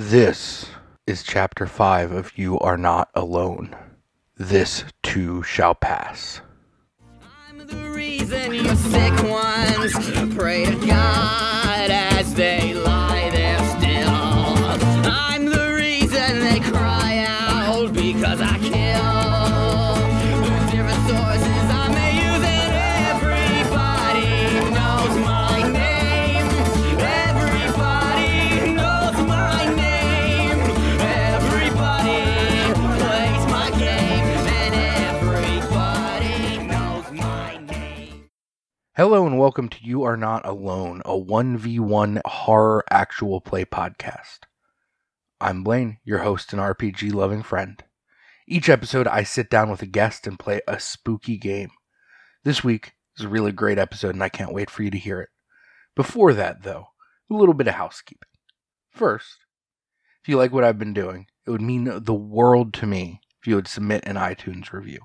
This is chapter 5 of You Are Not Alone. This too shall pass. I'm the reason you sick ones pray to God Hello and welcome to You Are Not Alone, a 1v1 horror actual play podcast. I'm Blaine, your host and RPG loving friend. Each episode, I sit down with a guest and play a spooky game. This week is a really great episode, and I can't wait for you to hear it. Before that, though, a little bit of housekeeping. First, if you like what I've been doing, it would mean the world to me if you would submit an iTunes review.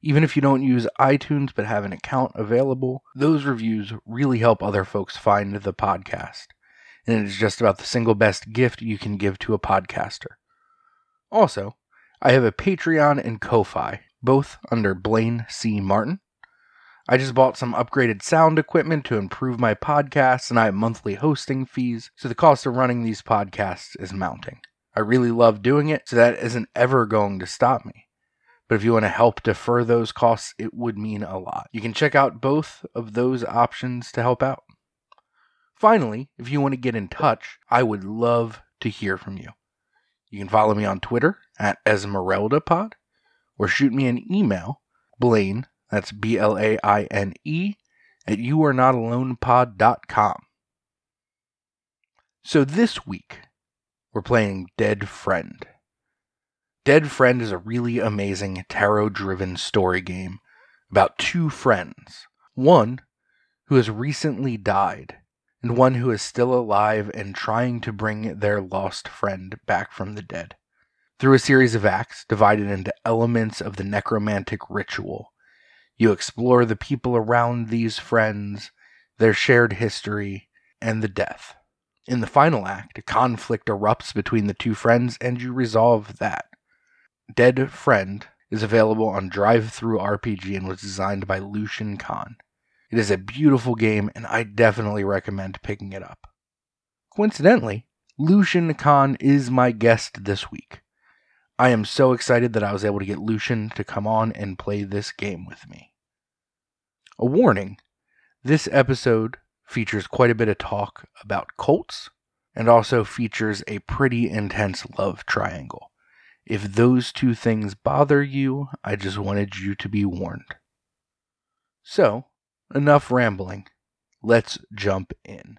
Even if you don't use iTunes but have an account available, those reviews really help other folks find the podcast. And it is just about the single best gift you can give to a podcaster. Also, I have a Patreon and Ko-Fi, both under Blaine C. Martin. I just bought some upgraded sound equipment to improve my podcasts, and I have monthly hosting fees, so the cost of running these podcasts is mounting. I really love doing it, so that isn't ever going to stop me. But if you want to help defer those costs, it would mean a lot. You can check out both of those options to help out. Finally, if you want to get in touch, I would love to hear from you. You can follow me on Twitter at EsmeraldaPod or shoot me an email, Blaine, that's B L A I N E, at youarenotalonepod.com. So this week, we're playing Dead Friend. Dead Friend is a really amazing tarot driven story game about two friends. One who has recently died, and one who is still alive and trying to bring their lost friend back from the dead. Through a series of acts divided into elements of the necromantic ritual, you explore the people around these friends, their shared history, and the death. In the final act, a conflict erupts between the two friends, and you resolve that. Dead Friend is available on DriveThruRPG and was designed by Lucian Kahn. It is a beautiful game, and I definitely recommend picking it up. Coincidentally, Lucian Kahn is my guest this week. I am so excited that I was able to get Lucian to come on and play this game with me. A warning this episode features quite a bit of talk about cults and also features a pretty intense love triangle. If those two things bother you, I just wanted you to be warned. So, enough rambling. Let's jump in.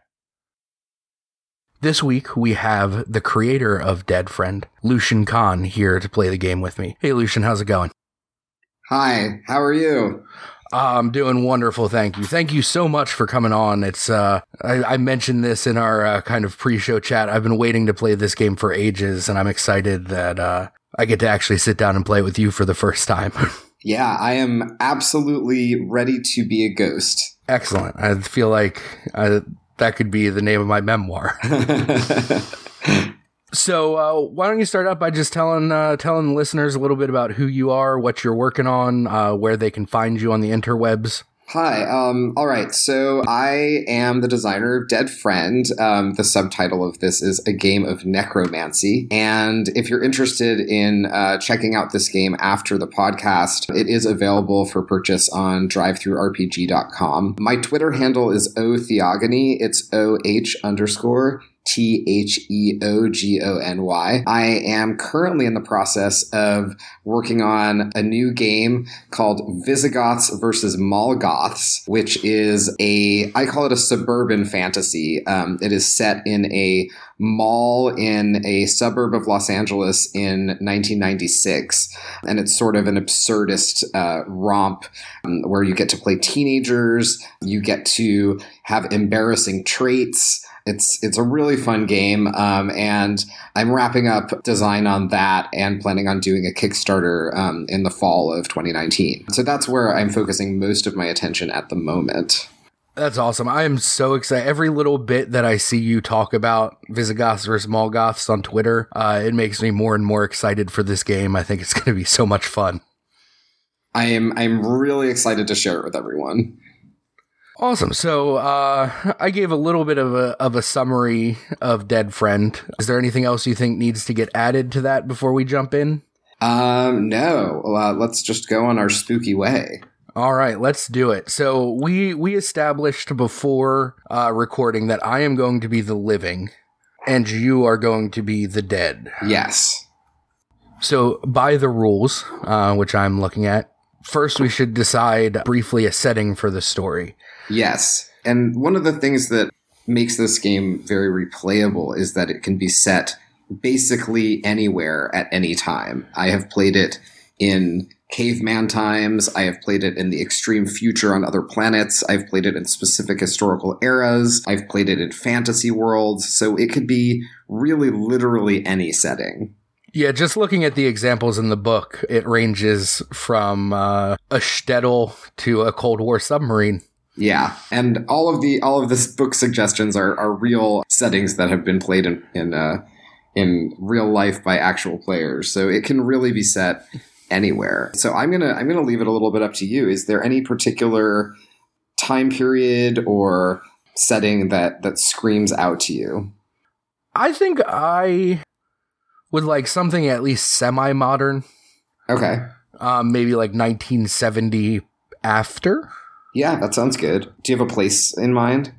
This week we have the creator of Dead Friend, Lucian Kahn, here to play the game with me. Hey Lucian, how's it going? Hi, how are you? I'm doing wonderful, thank you. Thank you so much for coming on. It's uh, I, I mentioned this in our uh, kind of pre-show chat. I've been waiting to play this game for ages, and I'm excited that uh, I get to actually sit down and play with you for the first time. Yeah, I am absolutely ready to be a ghost. Excellent. I feel like uh, that could be the name of my memoir. so, uh, why don't you start out by just telling uh, telling listeners a little bit about who you are, what you're working on, uh, where they can find you on the interwebs. Hi. Um, all right. So I am the designer of Dead Friend. Um, the subtitle of this is A Game of Necromancy. And if you're interested in uh, checking out this game after the podcast, it is available for purchase on drivethrurpg.com. My Twitter handle is otheogony. It's O H underscore T H E O G O N Y. I am currently in the process of working on a new game called Visigoths versus Mallgoths, which is a, I call it a suburban fantasy. Um, it is set in a mall in a suburb of Los Angeles in 1996. And it's sort of an absurdist uh, romp um, where you get to play teenagers, you get to have embarrassing traits. It's it's a really fun game, um, and I'm wrapping up design on that and planning on doing a Kickstarter um, in the fall of 2019. So that's where I'm focusing most of my attention at the moment. That's awesome. I am so excited. Every little bit that I see you talk about Visigoths versus Mallgoths on Twitter, uh, it makes me more and more excited for this game. I think it's going to be so much fun. I am I'm really excited to share it with everyone. Awesome. So uh, I gave a little bit of a of a summary of Dead Friend. Is there anything else you think needs to get added to that before we jump in? Um, no. Uh, let's just go on our spooky way. All right, let's do it. So we we established before uh, recording that I am going to be the living, and you are going to be the dead. Yes. So by the rules, uh, which I'm looking at, first we should decide briefly a setting for the story. Yes. And one of the things that makes this game very replayable is that it can be set basically anywhere at any time. I have played it in caveman times. I have played it in the extreme future on other planets. I've played it in specific historical eras. I've played it in fantasy worlds. So it could be really literally any setting. Yeah, just looking at the examples in the book, it ranges from uh, a shtetl to a Cold War submarine. Yeah, and all of the all of this book suggestions are, are real settings that have been played in in uh, in real life by actual players. So it can really be set anywhere. So I'm gonna I'm gonna leave it a little bit up to you. Is there any particular time period or setting that that screams out to you? I think I would like something at least semi modern, Okay. um, maybe like 1970 after. Yeah, that sounds good. Do you have a place in mind?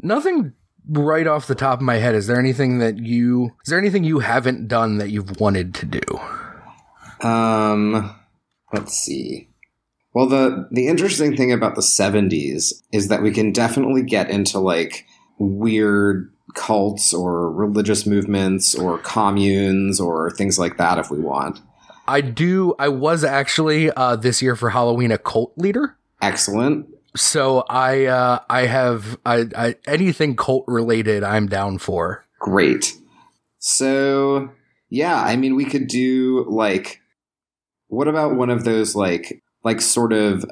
Nothing right off the top of my head. Is there anything that you is there anything you haven't done that you've wanted to do? Um, let's see. Well, the the interesting thing about the 70s is that we can definitely get into like weird cults or religious movements or communes or things like that if we want. I do. I was actually uh, this year for Halloween a cult leader. Excellent. So I uh, I have I, I anything cult related I'm down for. Great. So, yeah, I mean we could do like what about one of those like like sort of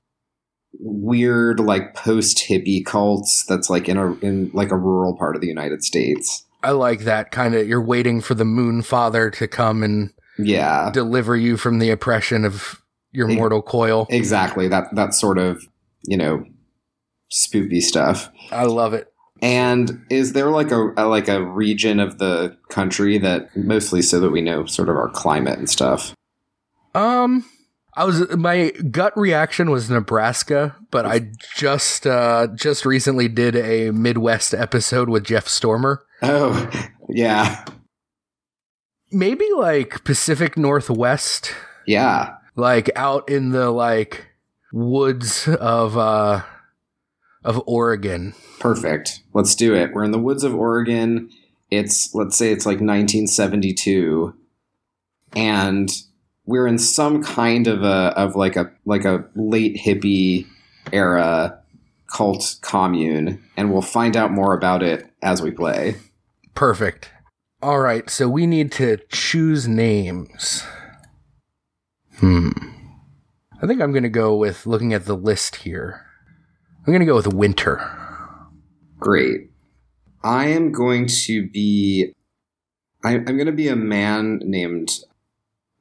weird like post hippie cults that's like in a in like a rural part of the United States. I like that kind of. You're waiting for the Moon Father to come and Yeah. deliver you from the oppression of your mortal coil. Exactly. That that sort of, you know, spooky stuff. I love it. And is there like a, a like a region of the country that mostly so that we know sort of our climate and stuff? Um, I was my gut reaction was Nebraska, but I just uh just recently did a Midwest episode with Jeff Stormer. Oh, yeah. Maybe like Pacific Northwest, Yeah. Like out in the like woods of uh of Oregon. Perfect. Let's do it. We're in the woods of Oregon. It's let's say it's like 1972 and we're in some kind of a of like a like a late hippie era cult commune and we'll find out more about it as we play. Perfect. All right, so we need to choose names. Hmm. I think I'm going to go with looking at the list here. I'm going to go with winter. Great. I am going to be. I, I'm going to be a man named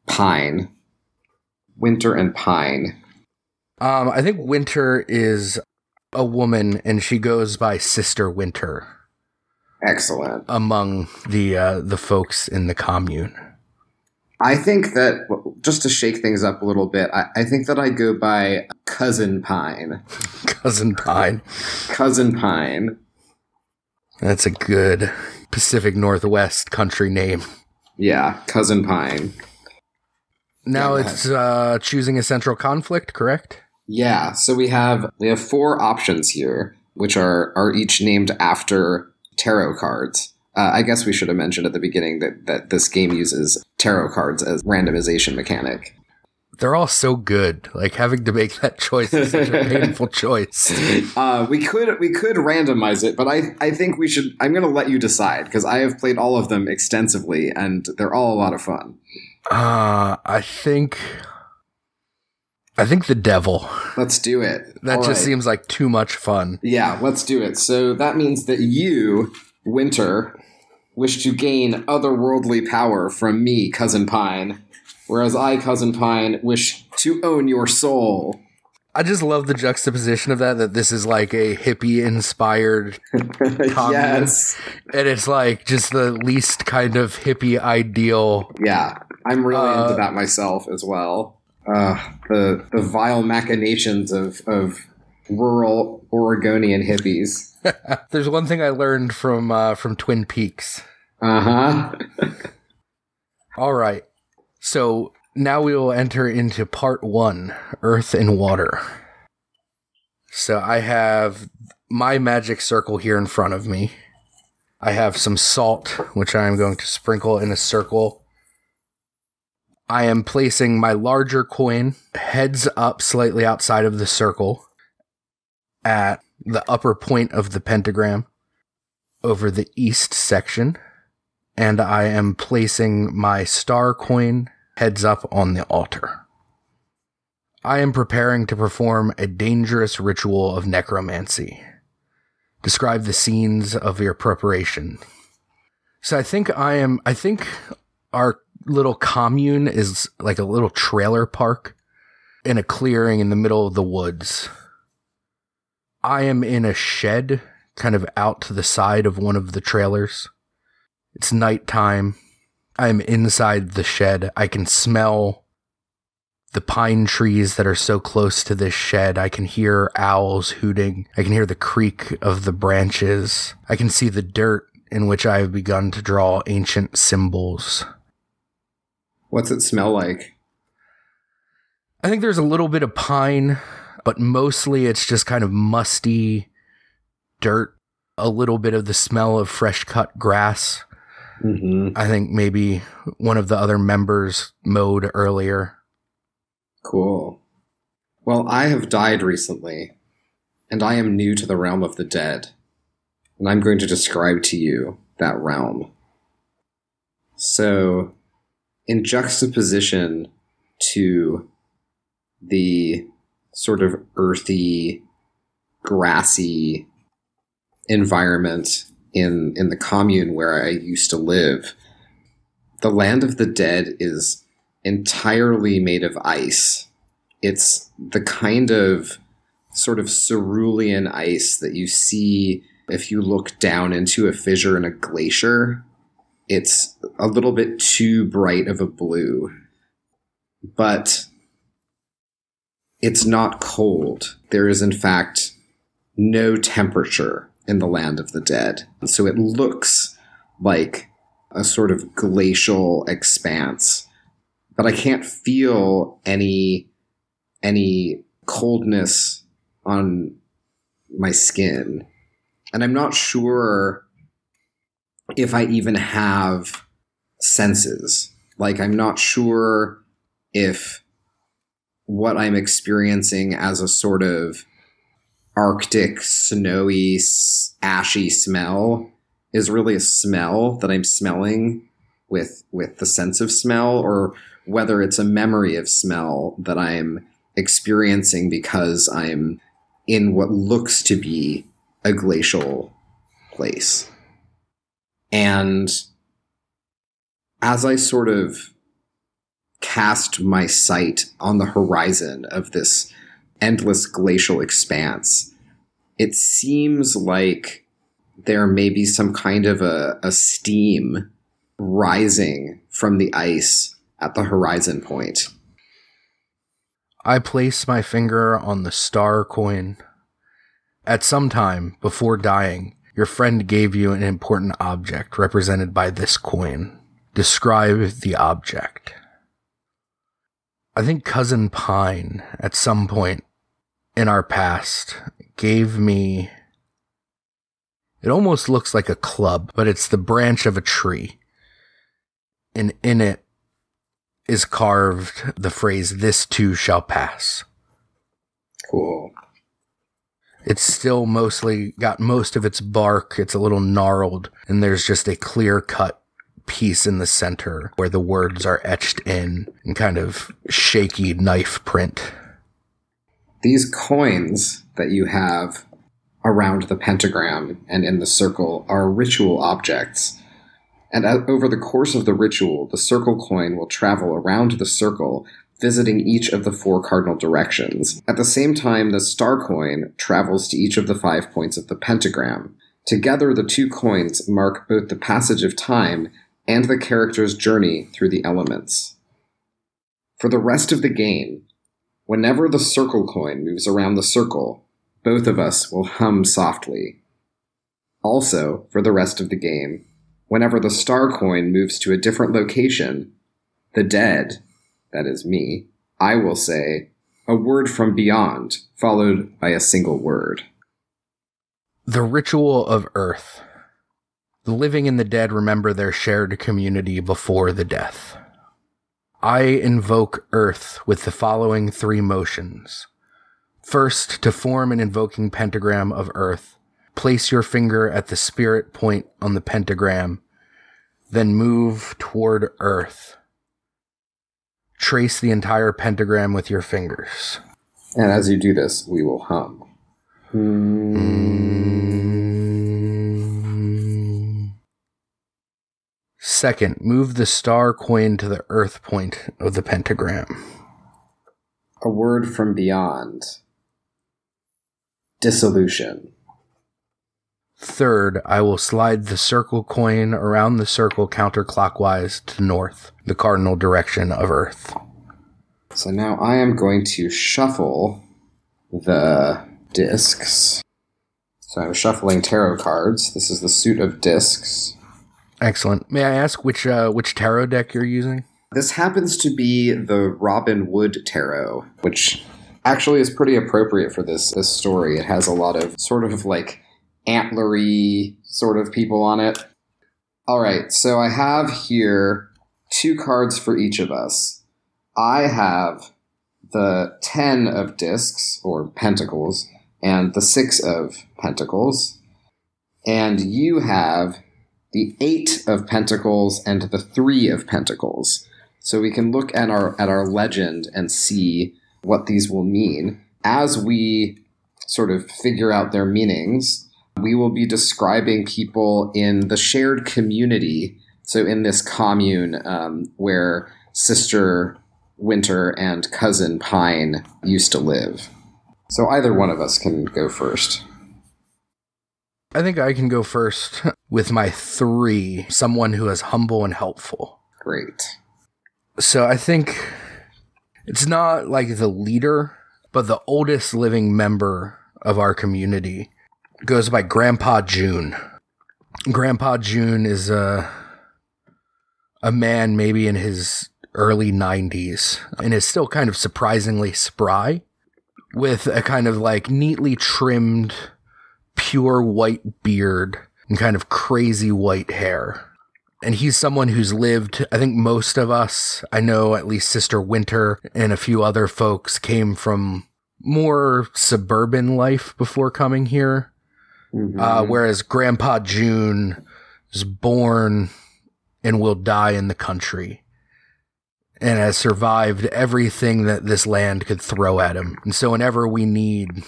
Pine. Winter and Pine. Um, I think winter is a woman, and she goes by Sister Winter Excellent. among the uh, the folks in the commune. I think that just to shake things up a little bit, I, I think that I go by Cousin Pine. Cousin Pine. Cousin Pine. That's a good Pacific Northwest country name. Yeah, Cousin Pine. Now Yeah, it's uh, choosing a central conflict, correct? Yeah, so we have we have four options here, which are are each named after tarot cards. Uh, I guess we should have mentioned at the beginning that that this game uses tarot cards as randomization mechanic. They're all so good. Like having to make that choice is such a painful choice. Uh, we could we could randomize it, but I I think we should. I'm going to let you decide because I have played all of them extensively, and they're all a lot of fun. Uh, I think I think the devil. Let's do it. That All just right. seems like too much fun. Yeah, let's do it. So that means that you, Winter, wish to gain otherworldly power from me, Cousin Pine, whereas I, Cousin Pine, wish to own your soul. I just love the juxtaposition of that, that this is like a hippie inspired, yes. and it's like just the least kind of hippie ideal. Yeah, I'm really Uh, into that myself as well. Uh, the the vile machinations of of rural Oregonian hippies. There's one thing I learned from uh, from Twin Peaks. Uh huh. All right. So now we will enter into part one Earth and Water. So I have my magic circle here in front of me. I have some salt, which I am going to sprinkle in a circle. I am placing my larger coin heads up slightly outside of the circle at the upper point of the pentagram over the east section and I am placing my star coin heads up on the altar. I am preparing to perform a dangerous ritual of necromancy. Describe the scenes of your preparation. So I think I am, I think our little commune is like a little trailer park in a clearing in the middle of the woods. I am in a shed kind of out to the side of one of the trailers. It's nighttime. I'm inside the shed. I can smell the pine trees that are so close to this shed. I can hear owls hooting. I can hear the creak of the branches. I can see the dirt in which I have begun to draw ancient symbols. What's it smell like? I think there's a little bit of pine, but mostly it's just kind of musty dirt, a little bit of the smell of fresh cut grass. Mm-hmm. I think maybe one of the other members mowed earlier. Cool. Well, I have died recently, and I am new to the realm of the dead, and I'm going to describe to you that realm. So, in juxtaposition to the sort of earthy, grassy environment in in the commune where I used to live, the land of the dead is entirely made of ice. It's the kind of sort of cerulean ice that you see if you look down into a fissure in a glacier. It's a little bit too bright of a blue, but it's not cold. There is, in fact, no temperature in the land of the dead. So it looks like a sort of glacial expanse but I can't feel any any coldness on my skin. And I'm not sure if I even have senses. Like I'm not sure if what I'm experiencing as a sort of arctic snowy ashy smell is really a smell that I'm smelling with with the sense of smell or whether it's a memory of smell that I'm experiencing because I'm in what looks to be a glacial place. And as I sort of cast my sight on the horizon of this endless glacial expanse, it seems like there may be some kind of a, a steam rising from the ice at the horizon point. I place my finger on the star coin. At some time before dying, your friend gave you an important object represented by this coin. Describe the object. I think Cousin Pine, at some point in our past, gave me. It almost looks like a club, but it's the branch of a tree. And in it is carved the phrase, This too shall pass. Cool. It's still mostly got most of its bark. It's a little gnarled, and there's just a clear cut piece in the center where the words are etched in in kind of shaky knife print. these coins that you have around the pentagram and in the circle are ritual objects. And over the course of the ritual, the circle coin will travel around the circle, visiting each of the four cardinal directions. At the same time, the star coin travels to each of the five points of the pentagram. Together, the two coins mark both the passage of time and the character's journey through the elements. For the rest of the game, whenever the circle coin moves around the circle, both of us will hum softly. Also, for the rest of the game, whenever the star coin moves to a different location, the dead, that is me, I will say a word from beyond, followed by a single word. The ritual of Earth. The living and the dead remember their shared community before the death. I invoke Earth with the following three motions. First, to form an invoking pentagram of Earth, place your finger at the spirit point on the pentagram, then move toward Earth. Trace the entire pentagram with your fingers. And as you do this, we will hum. Mm. Second, move the star coin to the earth point of the pentagram. A word from beyond. Dissolution. Third, I will slide the circle coin around the circle counterclockwise to north, the cardinal direction of Earth. So now I am going to shuffle the discs. So I'm shuffling tarot cards. This is the suit of discs. Excellent. May I ask which uh, which tarot deck you're using? This happens to be the Robin Wood tarot, which actually is pretty appropriate for this this story. It has a lot of sort of like antlery sort of people on it. All right, so I have here two cards for each of us. I have the 10 of discs or pentacles and the 6 of pentacles. And you have the 8 of pentacles and the 3 of pentacles. So we can look at our at our legend and see what these will mean. As we sort of figure out their meanings, we will be describing people in the shared community. So in this commune um, where Sister Winter and Cousin Pine used to live. So either one of us can go first. I think I can go first with my three someone who is humble and helpful. Great. So I think it's not like the leader, but the oldest living member of our community goes by Grandpa June. Grandpa June is a a man maybe in his early 90s and is still kind of surprisingly spry with a kind of like neatly trimmed pure white beard and kind of crazy white hair. And he's someone who's lived, I think most of us, I know at least Sister Winter and a few other folks came from more suburban life before coming here. Mhm. Uh, whereas Grandpa June is born and will die in the country and has survived everything that this land could throw at him. And so, whenever we need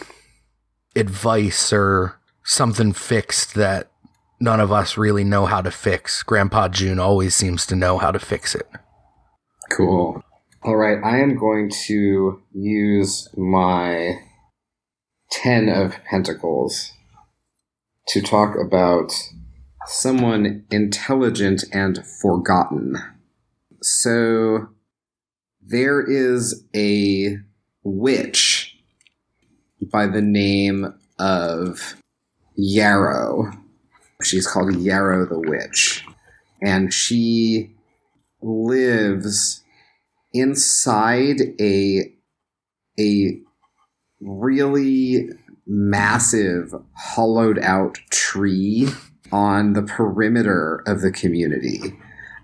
advice or something fixed that none of us really know how to fix, Grandpa June always seems to know how to fix it. Cool. All right, I am going to use my 10 of pentacles to talk about someone intelligent and forgotten. So there is a witch by the name of Yarrow. She's called Yarrow the Witch. And she lives inside a a really massive hollowed out tree on the perimeter of the community.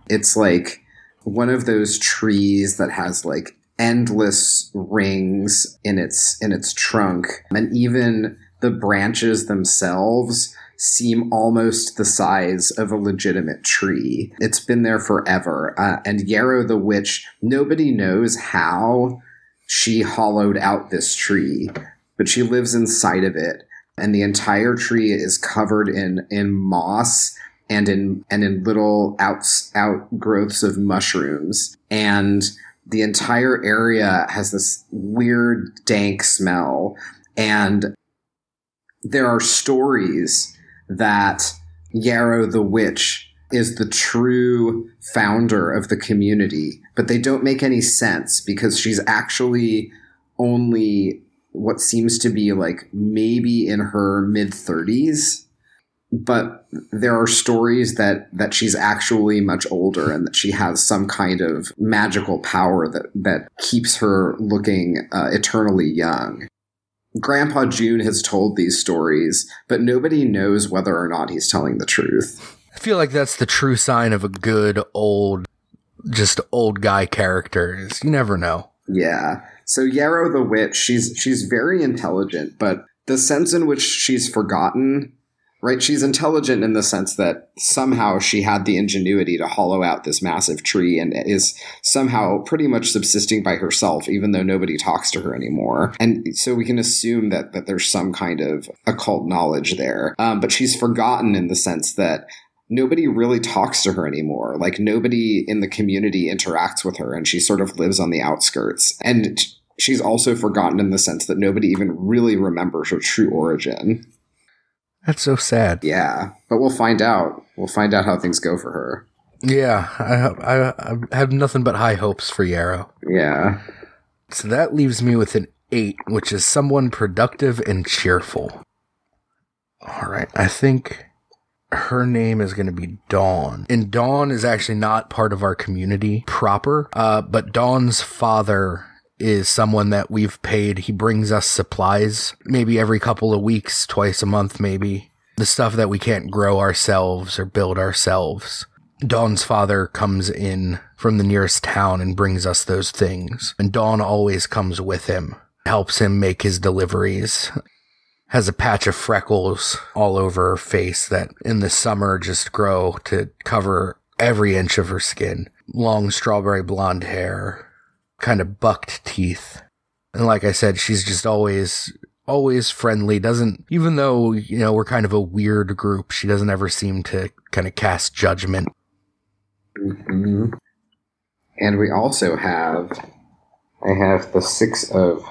It's like one of those trees that has like endless rings in its in its trunk and even the branches themselves seem almost the size of a legitimate tree. It's been there forever. Uh, and Yarrow the Witch, nobody knows how she hollowed out this tree, but she lives inside of it, and the entire tree is covered in in moss and in and in little outs outgrowths of mushrooms, and the entire area has this weird dank smell, and there are stories that Yarrow the witch is the true founder of the community, but they don't make any sense because she's actually only what seems to be like maybe in her mid 30s but there are stories that that she's actually much older and that she has some kind of magical power that that keeps her looking uh, eternally young grandpa june has told these stories but nobody knows whether or not he's telling the truth I feel like that's the true sign of a good old, just old guy character. Is you never know. Yeah. So Yarrow the witch, she's she's very intelligent, but the sense in which she's forgotten, right? She's intelligent in the sense that somehow she had the ingenuity to hollow out this massive tree and is somehow pretty much subsisting by herself, even though nobody talks to her anymore. And so we can assume that that there's some kind of occult knowledge there. Um, but she's forgotten in the sense that nobody really talks to her anymore. Like nobody in the community interacts with her and she sort of lives on the outskirts. And she's also forgotten in the sense that nobody even really remembers her true origin. That's so sad. Yeah, but we'll find out. We'll find out how things go for her. Yeah, I, I, I have nothing but high hopes for Yarrow. Yeah. So that leaves me with an eight, which is someone productive and cheerful. All right, I think her name is going to be Dawn. And Dawn is actually not part of our community proper, uh, but Dawn's father is someone that we've paid. He brings us supplies maybe every couple of weeks, twice a month, maybe. The stuff that we can't grow ourselves or build ourselves. Dawn's father comes in from the nearest town and brings us those things. And Dawn always comes with him, helps him make his deliveries has a patch of freckles all over her face that in the summer just grow to cover every inch of her skin. Long strawberry blonde hair, kind of bucked teeth. And like I said, she's just always, always friendly. Doesn't, even though, you know, we're kind of a weird group, she doesn't ever seem to kind of cast judgment. Mm-hmm. And we also have, I have the Six of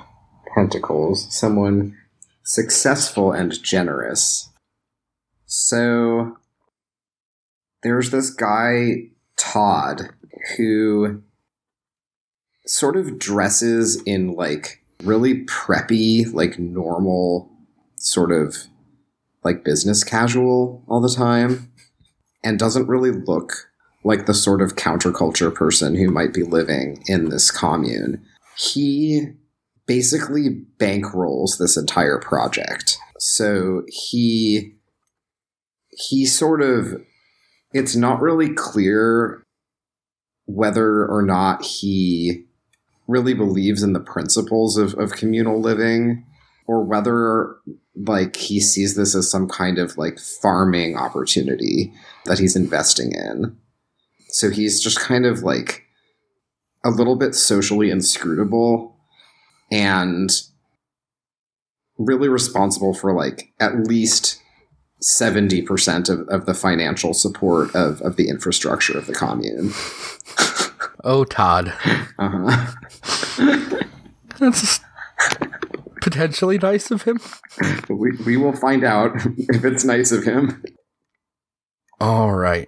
Pentacles, someone successful and generous. So there's this guy, Todd, who sort of dresses in like really preppy, like normal, sort of like business casual all the time, and doesn't really look like the sort of counterculture person who might be living in this commune. He basically bankrolls this entire project. So he he sort of it's not really clear whether or not he really believes in the principles of, of communal living or whether like he sees this as some kind of like farming opportunity that he's investing in. So he's just kind of like a little bit socially inscrutable and really responsible for like at least 70% of, of the financial support of, of the infrastructure of the commune. oh, Todd. Uh-huh. That's potentially nice of him. We, we will find out if it's nice of him. All right.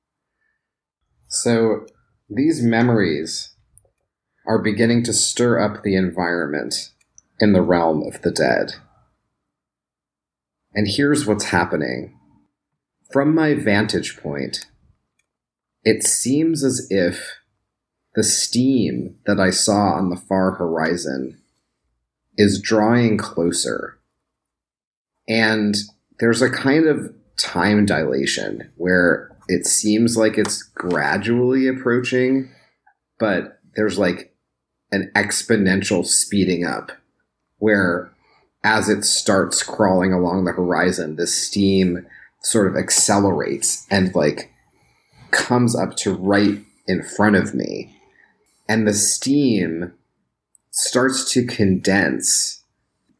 So these memories are beginning to stir up the environment in the realm of the dead. And here's what's happening. From my vantage point, it seems as if the steam that I saw on the far horizon is drawing closer. And there's a kind of time dilation where it seems like it's gradually approaching, but there's like an exponential speeding up where as it starts crawling along the horizon, the steam sort of accelerates and like comes up to right in front of me. And the steam starts to condense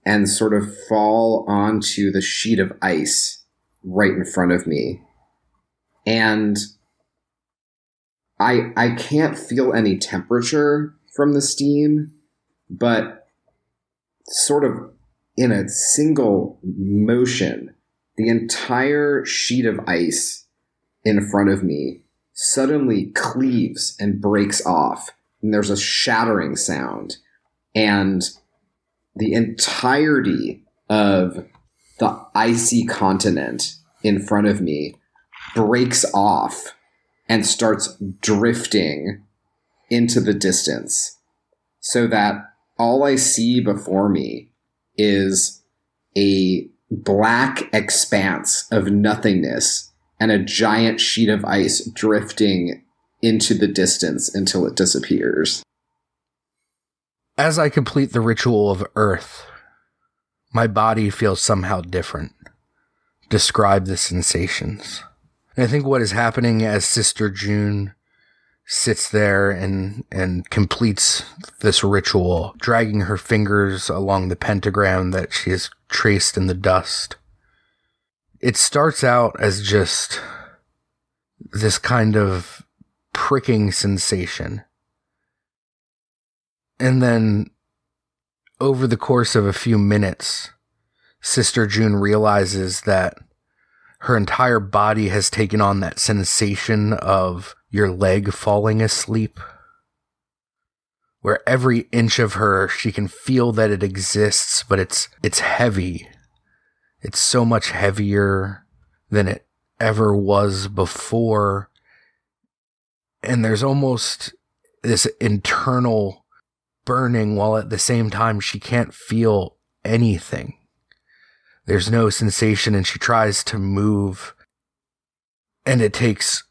and sort of fall onto the sheet of ice right in front of me. And I I can't feel any temperature from the steam, but sort of in a single motion, the entire sheet of ice in front of me suddenly cleaves and breaks off. And there's a shattering sound. And the entirety of the icy continent in front of me breaks off and starts drifting into the distance so that all I see before me is a black expanse of nothingness and a giant sheet of ice drifting into the distance until it disappears. As I complete the ritual of Earth, my body feels somehow different. Describe the sensations. And I think what is happening as Sister June sits there and and completes this ritual, dragging her fingers along the pentagram that she has traced in the dust. It starts out as just this kind of pricking sensation. And then over the course of a few minutes, Sister June realizes that her entire body has taken on that sensation of your leg falling asleep. Where every inch of her, she can feel that it exists, but it's, it's heavy. It's so much heavier than it ever was before. And there's almost this internal burning while at the same time she can't feel anything. There's no sensation and she tries to move and it takes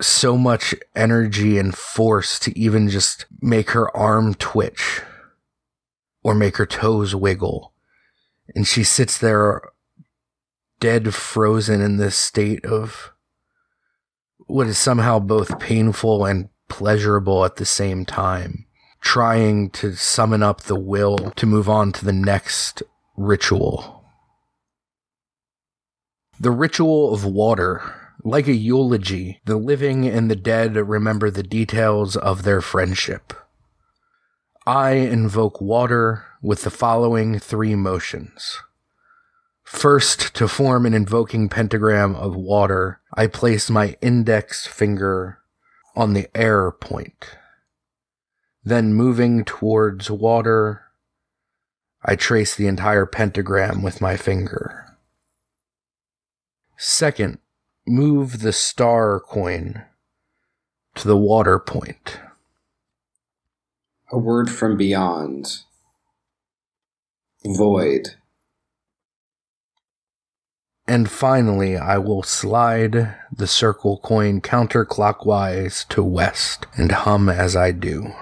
so much energy and force to even just make her arm twitch or make her toes wiggle. And she sits there dead frozen in this state of what is somehow both painful and pleasurable at the same time, trying to summon up the will to move on to the next ritual. The ritual of water. Like a eulogy, the living and the dead remember the details of their friendship. I invoke water with the following three motions. First, to form an invoking pentagram of water, I place my index finger on the air point. Then, moving towards water, I trace the entire pentagram with my finger. Second, move the star coin to the water point. A word from beyond. Void. And finally, I will slide the circle coin counterclockwise to west and hum as I do.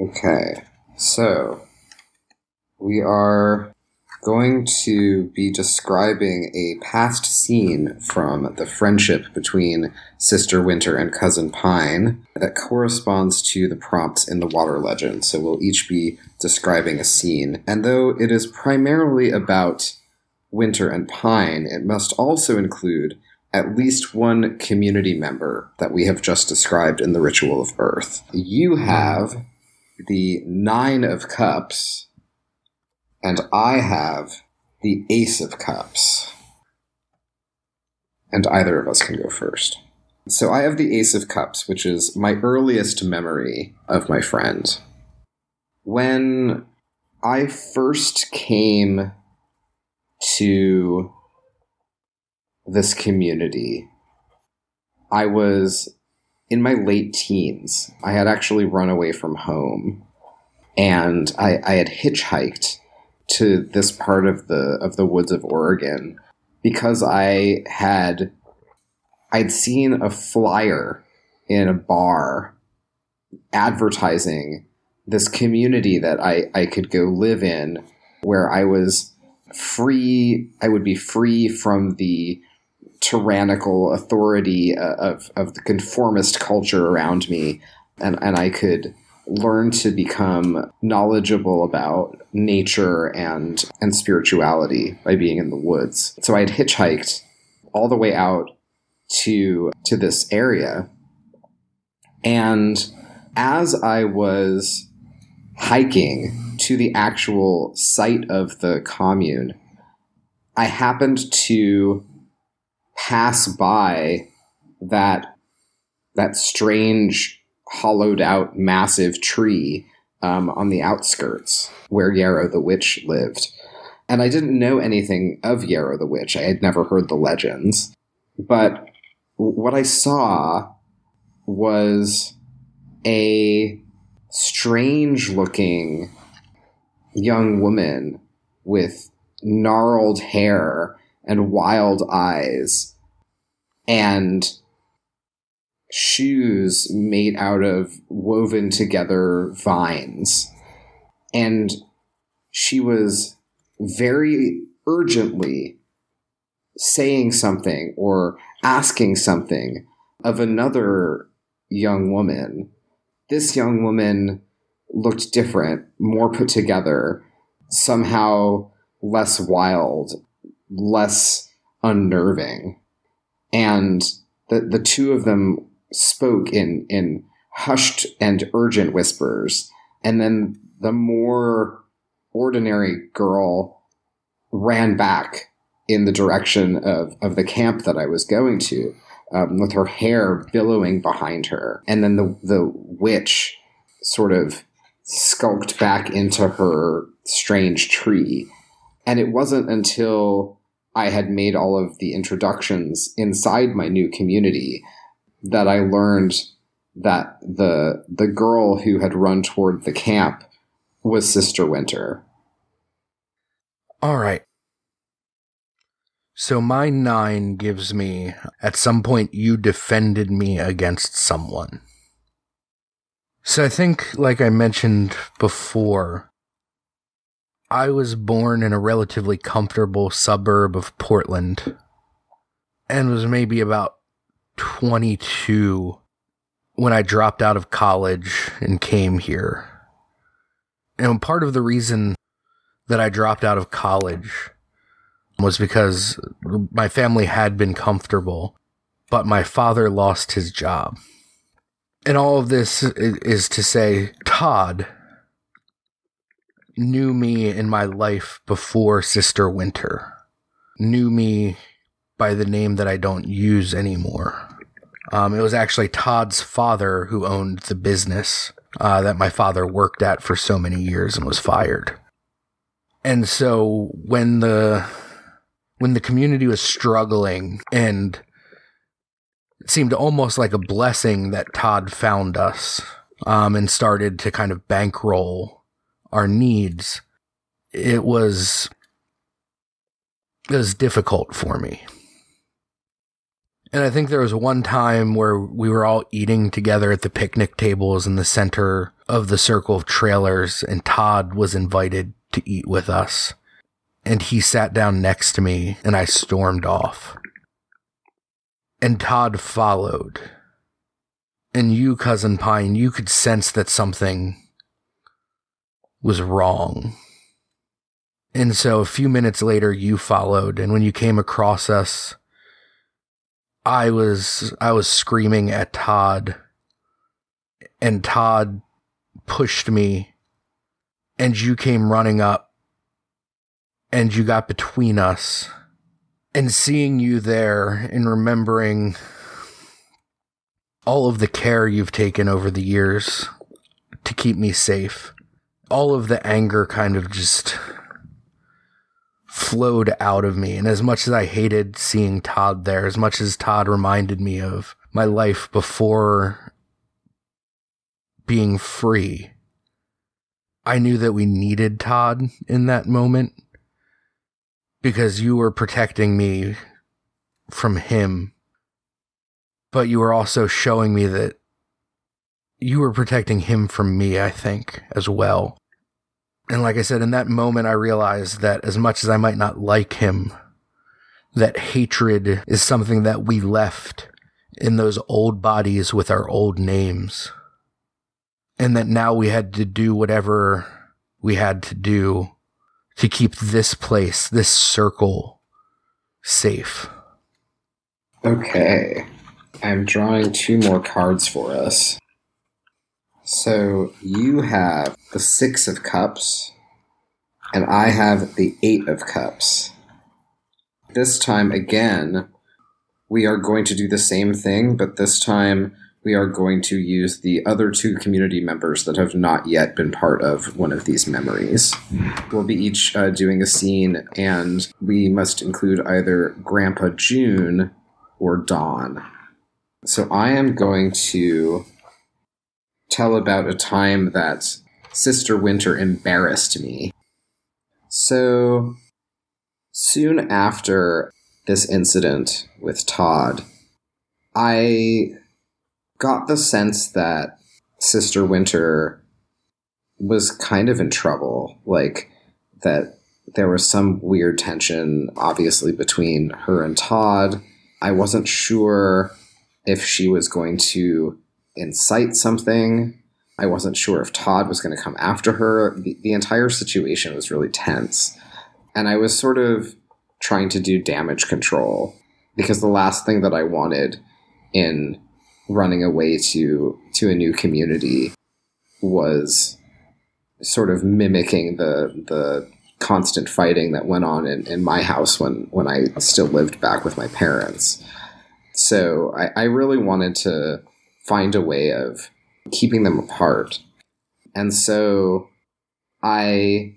Okay, so we are going to be describing a past scene from the friendship between Sister Winter and Cousin Pine that corresponds to the prompts in the water legend. So we'll each be describing a scene. And though it is primarily about Winter and Pine, it must also include at least one community member that we have just described in the Ritual of Earth. You have the Nine of Cups, and I have the Ace of Cups. And either of us can go first. So I have the Ace of Cups, which is my earliest memory of my friend. When I first came to this community, I was in my late teens. I had actually run away from home and I, I had hitchhiked to this part of the of the woods of Oregon because I had I'd seen a flyer in a bar advertising this community that I, I could go live in where I was free I would be free from the tyrannical authority uh, of, of the conformist culture around me. And, and I could learn to become knowledgeable about nature and, and spirituality by being in the woods. So I had hitchhiked all the way out to, to this area. And as I was hiking to the actual site of the commune, I happened to pass by that that strange hollowed out massive tree um, on the outskirts where Yarrow the witch lived. And I didn't know anything of Yarrow the witch. I had never heard the legends. But what I saw was a strange looking young woman with gnarled hair and wild eyes and shoes made out of woven together vines. And she was very urgently saying something or asking something of another young woman. This young woman looked different, more put together, somehow less wild, less unnerving. And the, the two of them spoke in, in hushed and urgent whispers. And then the more ordinary girl ran back in the direction of, of the camp that I was going to, um, with her hair billowing behind her. And then the, the witch sort of skulked back into her strange tree. And it wasn't until I had made all of the introductions inside my new community that I learned that the the girl who had run toward the camp was Sister Winter. All right. So my nine gives me at some point you defended me against someone. So I think, like I mentioned before, I was born in a relatively comfortable suburb of Portland and was maybe about 22 when I dropped out of college and came here. And part of the reason that I dropped out of college was because my family had been comfortable, but my father lost his job. And all of this is to say, Todd knew me in my life before Sister Winter, knew me by the name that I don't use anymore. Um, it was actually Todd's father who owned the business uh, that my father worked at for so many years and was fired. And so when the when the community was struggling and it seemed almost like a blessing that Todd found us um, and started to kind of bankroll our needs. It was it was difficult for me. And I think there was one time where we were all eating together at the picnic tables in the center of the circle of trailers, and Todd was invited to eat with us. And he sat down next to me, and I stormed off. And Todd followed. And you, Cousin Pine, you could sense that something was wrong. And so a few minutes later, you followed. And when you came across us, I was, I was screaming at Todd and Todd pushed me and you came running up and you got between us. And seeing you there and remembering all of the care you've taken over the years to keep me safe, all of the anger kind of just flowed out of me. And as much as I hated seeing Todd there, as much as Todd reminded me of my life before being free, I knew that we needed Todd in that moment because you were protecting me from him, but you were also showing me that you were protecting him from me, I think, as well. And like I said, in that moment, I realized that as much as I might not like him, that hatred is something that we left in those old bodies with our old names. And that now we had to do whatever we had to do to keep this place, this circle, safe. Okay. I'm drawing two more cards for us. So you have the Six of Cups, and I have the Eight of Cups. This time, again, we are going to do the same thing, but this time we are going to use the other two community members that have not yet been part of one of these memories. We'll be each uh, doing a scene, and we must include either Grandpa June or Dawn. So I am going to tell about a time that Sister Winter embarrassed me. So soon after this incident with Todd, I got the sense that Sister Winter was kind of in trouble. Like, that there was some weird tension, obviously, between her and Todd. I wasn't sure if she was going to incite something. I wasn't sure if Todd was going to come after her. The, the entire situation was really tense. And I was sort of trying to do damage control because the last thing that I wanted in running away to to a new community was sort of mimicking the the constant fighting that went on in, in my house when when I still lived back with my parents. So I, I really wanted to find a way of keeping them apart. And so I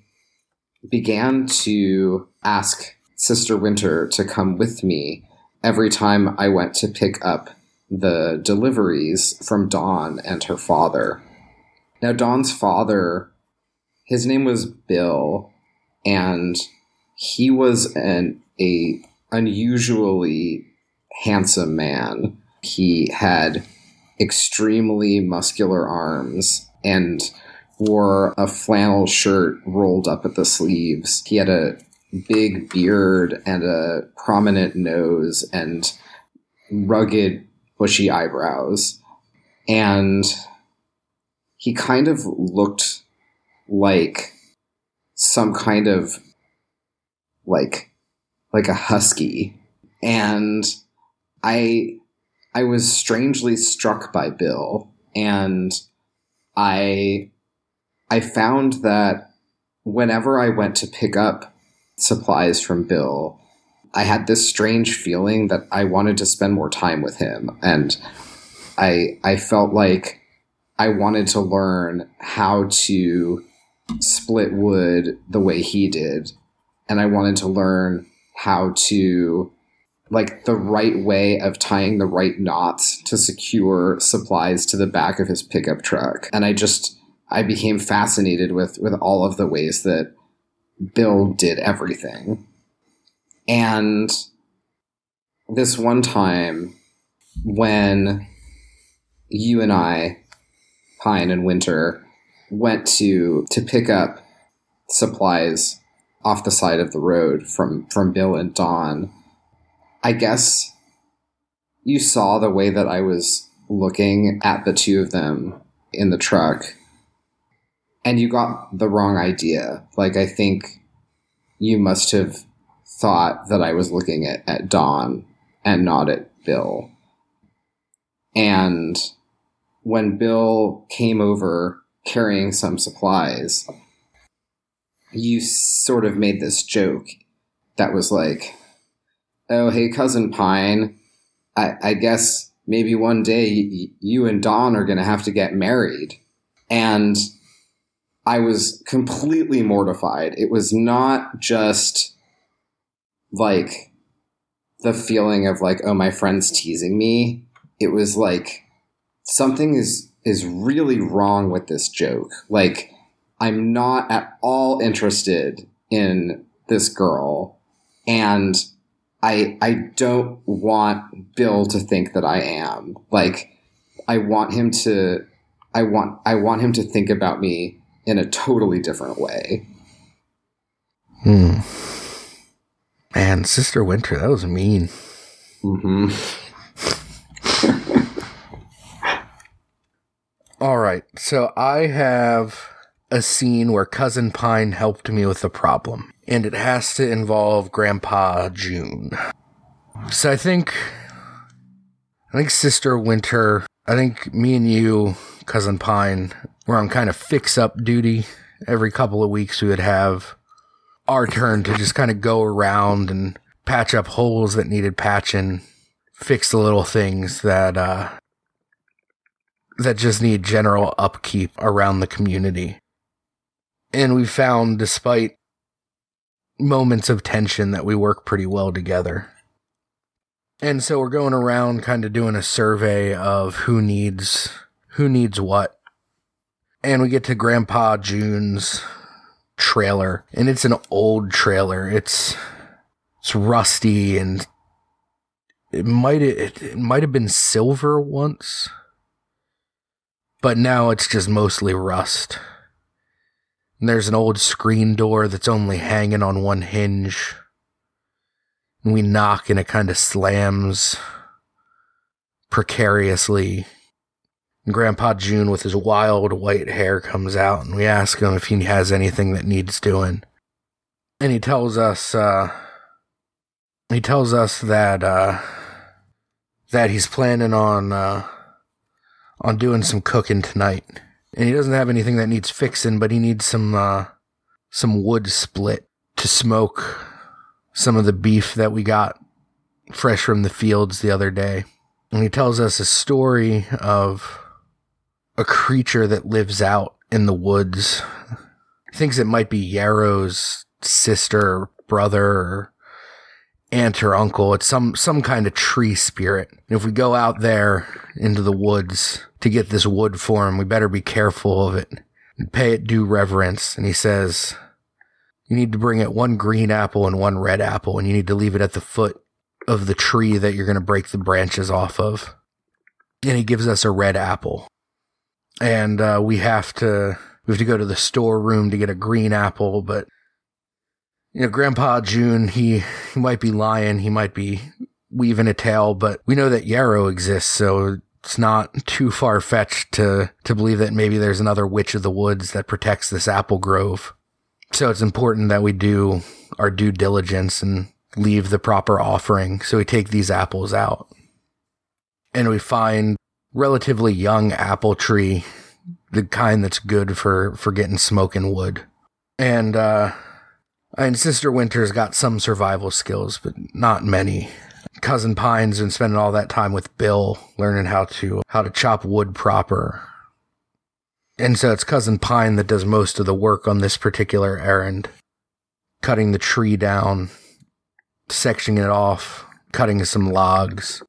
began to ask Sister Winter to come with me every time I went to pick up the deliveries from Dawn and her father. Now, Dawn's father, his name was Bill, and he was an a unusually handsome man. He had extremely muscular arms and wore a flannel shirt rolled up at the sleeves. He had a big beard and a prominent nose and rugged, bushy eyebrows. And he kind of looked like some kind of like like a husky and i i was strangely struck by bill and i i found that whenever i went to pick up supplies from bill i had this strange feeling that i wanted to spend more time with him and i i felt like i wanted to learn how to split wood the way he did and i wanted to learn how to like the right way of tying the right knots to secure supplies to the back of his pickup truck and i just i became fascinated with with all of the ways that bill did everything and this one time when you and i pine and winter went to to pick up supplies off the side of the road from from Bill and Dawn. I guess you saw the way that I was looking at the two of them in the truck and you got the wrong idea. Like I think you must have thought that I was looking at, at Dawn and not at Bill. And when Bill came over carrying some supplies, you sort of made this joke that was like, "Oh, hey, cousin Pine, I, I guess maybe one day y- you and Dawn are going to have to get married," and I was completely mortified. It was not just like the feeling of like, "Oh, my friend's teasing me." It was like something is is really wrong with this joke. Like, I'm not at all interested in this girl, and I I don't want Bill to think that I am. Like, I want him to I want I want him to think about me in a totally different way. Hmm. Man, Sister Winter, that was mean. hmm All right, so I have a scene where Cousin Pine helped me with a problem, and it has to involve Grandpa June. So I think, I think Sister Winter, I think me and you, Cousin Pine, were on kind of fix up duty. Every couple of weeks, we would have our turn to just kind of go around and patch up holes that needed patching, fix the little things that uh, that just need general upkeep around the community. And we found, despite moments of tension, that we work pretty well together. And so we're going around kind of doing a survey of who needs who needs what. And we get to Grandpa June's trailer, and it's an old trailer. It's it's rusty and it might it, it might have been silver once but now it's just mostly rust. There's an old screen door that's only hanging on one hinge. And we knock and it kind of slams precariously. And Grandpa June, with his wild white hair, comes out and we ask him if he has anything that needs doing. And he tells us, uh, he tells us that, uh, that he's planning on, uh, on doing some cooking tonight. And he doesn't have anything that needs fixing, but he needs some uh some wood split to smoke some of the beef that we got fresh from the fields the other day. And he tells us a story of a creature that lives out in the woods. He thinks it might be Yarrow's sister or brother or aunt or uncle. It's some some kind of tree spirit. And if we go out there into the woods to get this wood for him, we better be careful of it and pay it due reverence. And he says, you need to bring it one green apple and one red apple, and you need to leave it at the foot of the tree that you're going to break the branches off of. And he gives us a red apple. And uh, we have to we have to go to the storeroom to get a green apple, but you know, Grandpa June, he, he might be lying, he might be weaving a tale, but we know that Yarrow exists, so it's not too far fetched to, to believe that maybe there's another witch of the woods that protects this apple grove. So it's important that we do our due diligence and leave the proper offering. So we take these apples out and we find relatively young apple tree, the kind that's good for, for getting smoking wood. And, uh, and Sister Winter's got some survival skills, but not many. Cousin Pine's been spending all that time with Bill, learning how to how to chop wood proper. And so it's Cousin Pine that does most of the work on this particular errand. Cutting the tree down, sectioning it off, cutting some logs.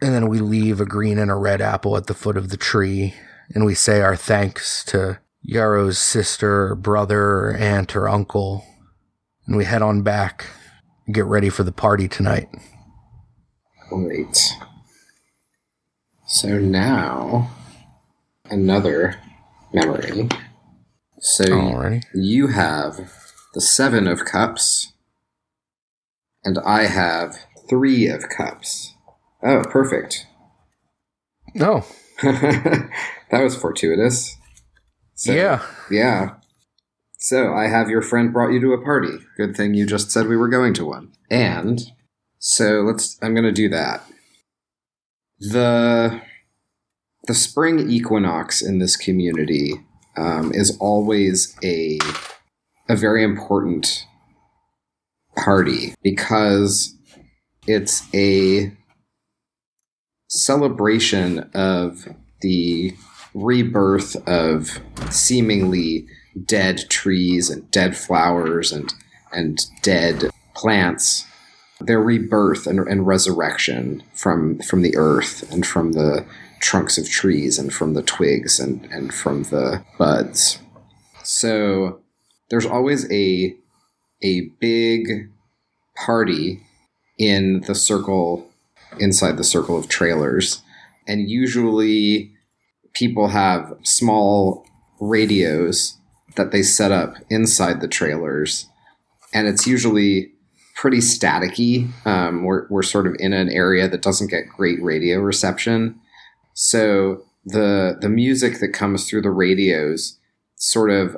And then we leave a green and a red apple at the foot of the tree, and we say our thanks to Yarrow's sister, or brother, or aunt, or uncle. And we head on back and get ready for the party tonight. Great. So now, another memory. So Alrighty. you have the Seven of Cups, and I have Three of Cups. Oh, perfect. Oh, that was fortuitous. So, yeah. Yeah. So I have your friend brought you to a party. Good thing you just said we were going to one. And so let's I'm going to do that. The the spring equinox in this community um, is always a a very important party because it's a celebration of the rebirth of seemingly dead trees and dead flowers and and dead plants their rebirth and, and resurrection from from the earth and from the trunks of trees and from the twigs and, and from the buds. So there's always a a big party in the circle inside the circle of trailers and usually people have small radios that they set up inside the trailers and it's usually pretty staticky. Um, we're we're sort of in an area that doesn't get great radio reception, so the the music that comes through the radios sort of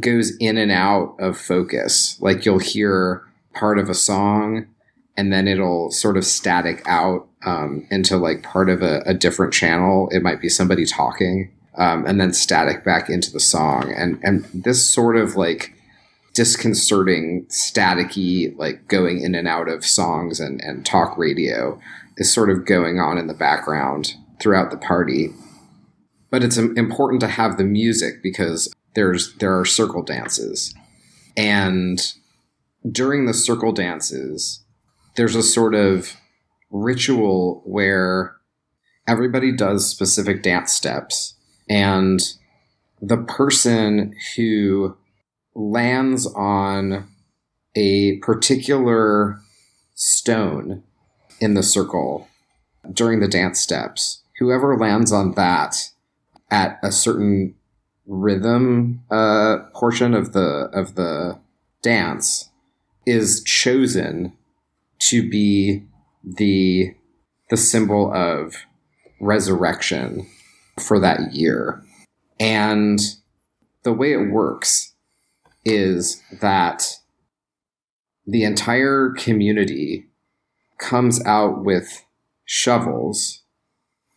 goes in and out of focus. Like you'll hear part of a song and then it'll sort of static out um, into like part of a, a, different channel. It might be somebody talking, um, and then static back into the song. And and this sort of like disconcerting, staticky, like going in and out of songs and, and talk radio is sort of going on in the background throughout the party. But it's important to have the music because there's there are circle dances. And during the circle dances, there's a sort of ritual where everybody does specific dance steps and the person who lands on a particular stone in the circle during the dance steps whoever lands on that at a certain rhythm uh, portion of the of the dance is chosen to be the the symbol of resurrection for that year. And the way it works is that the entire community comes out with shovels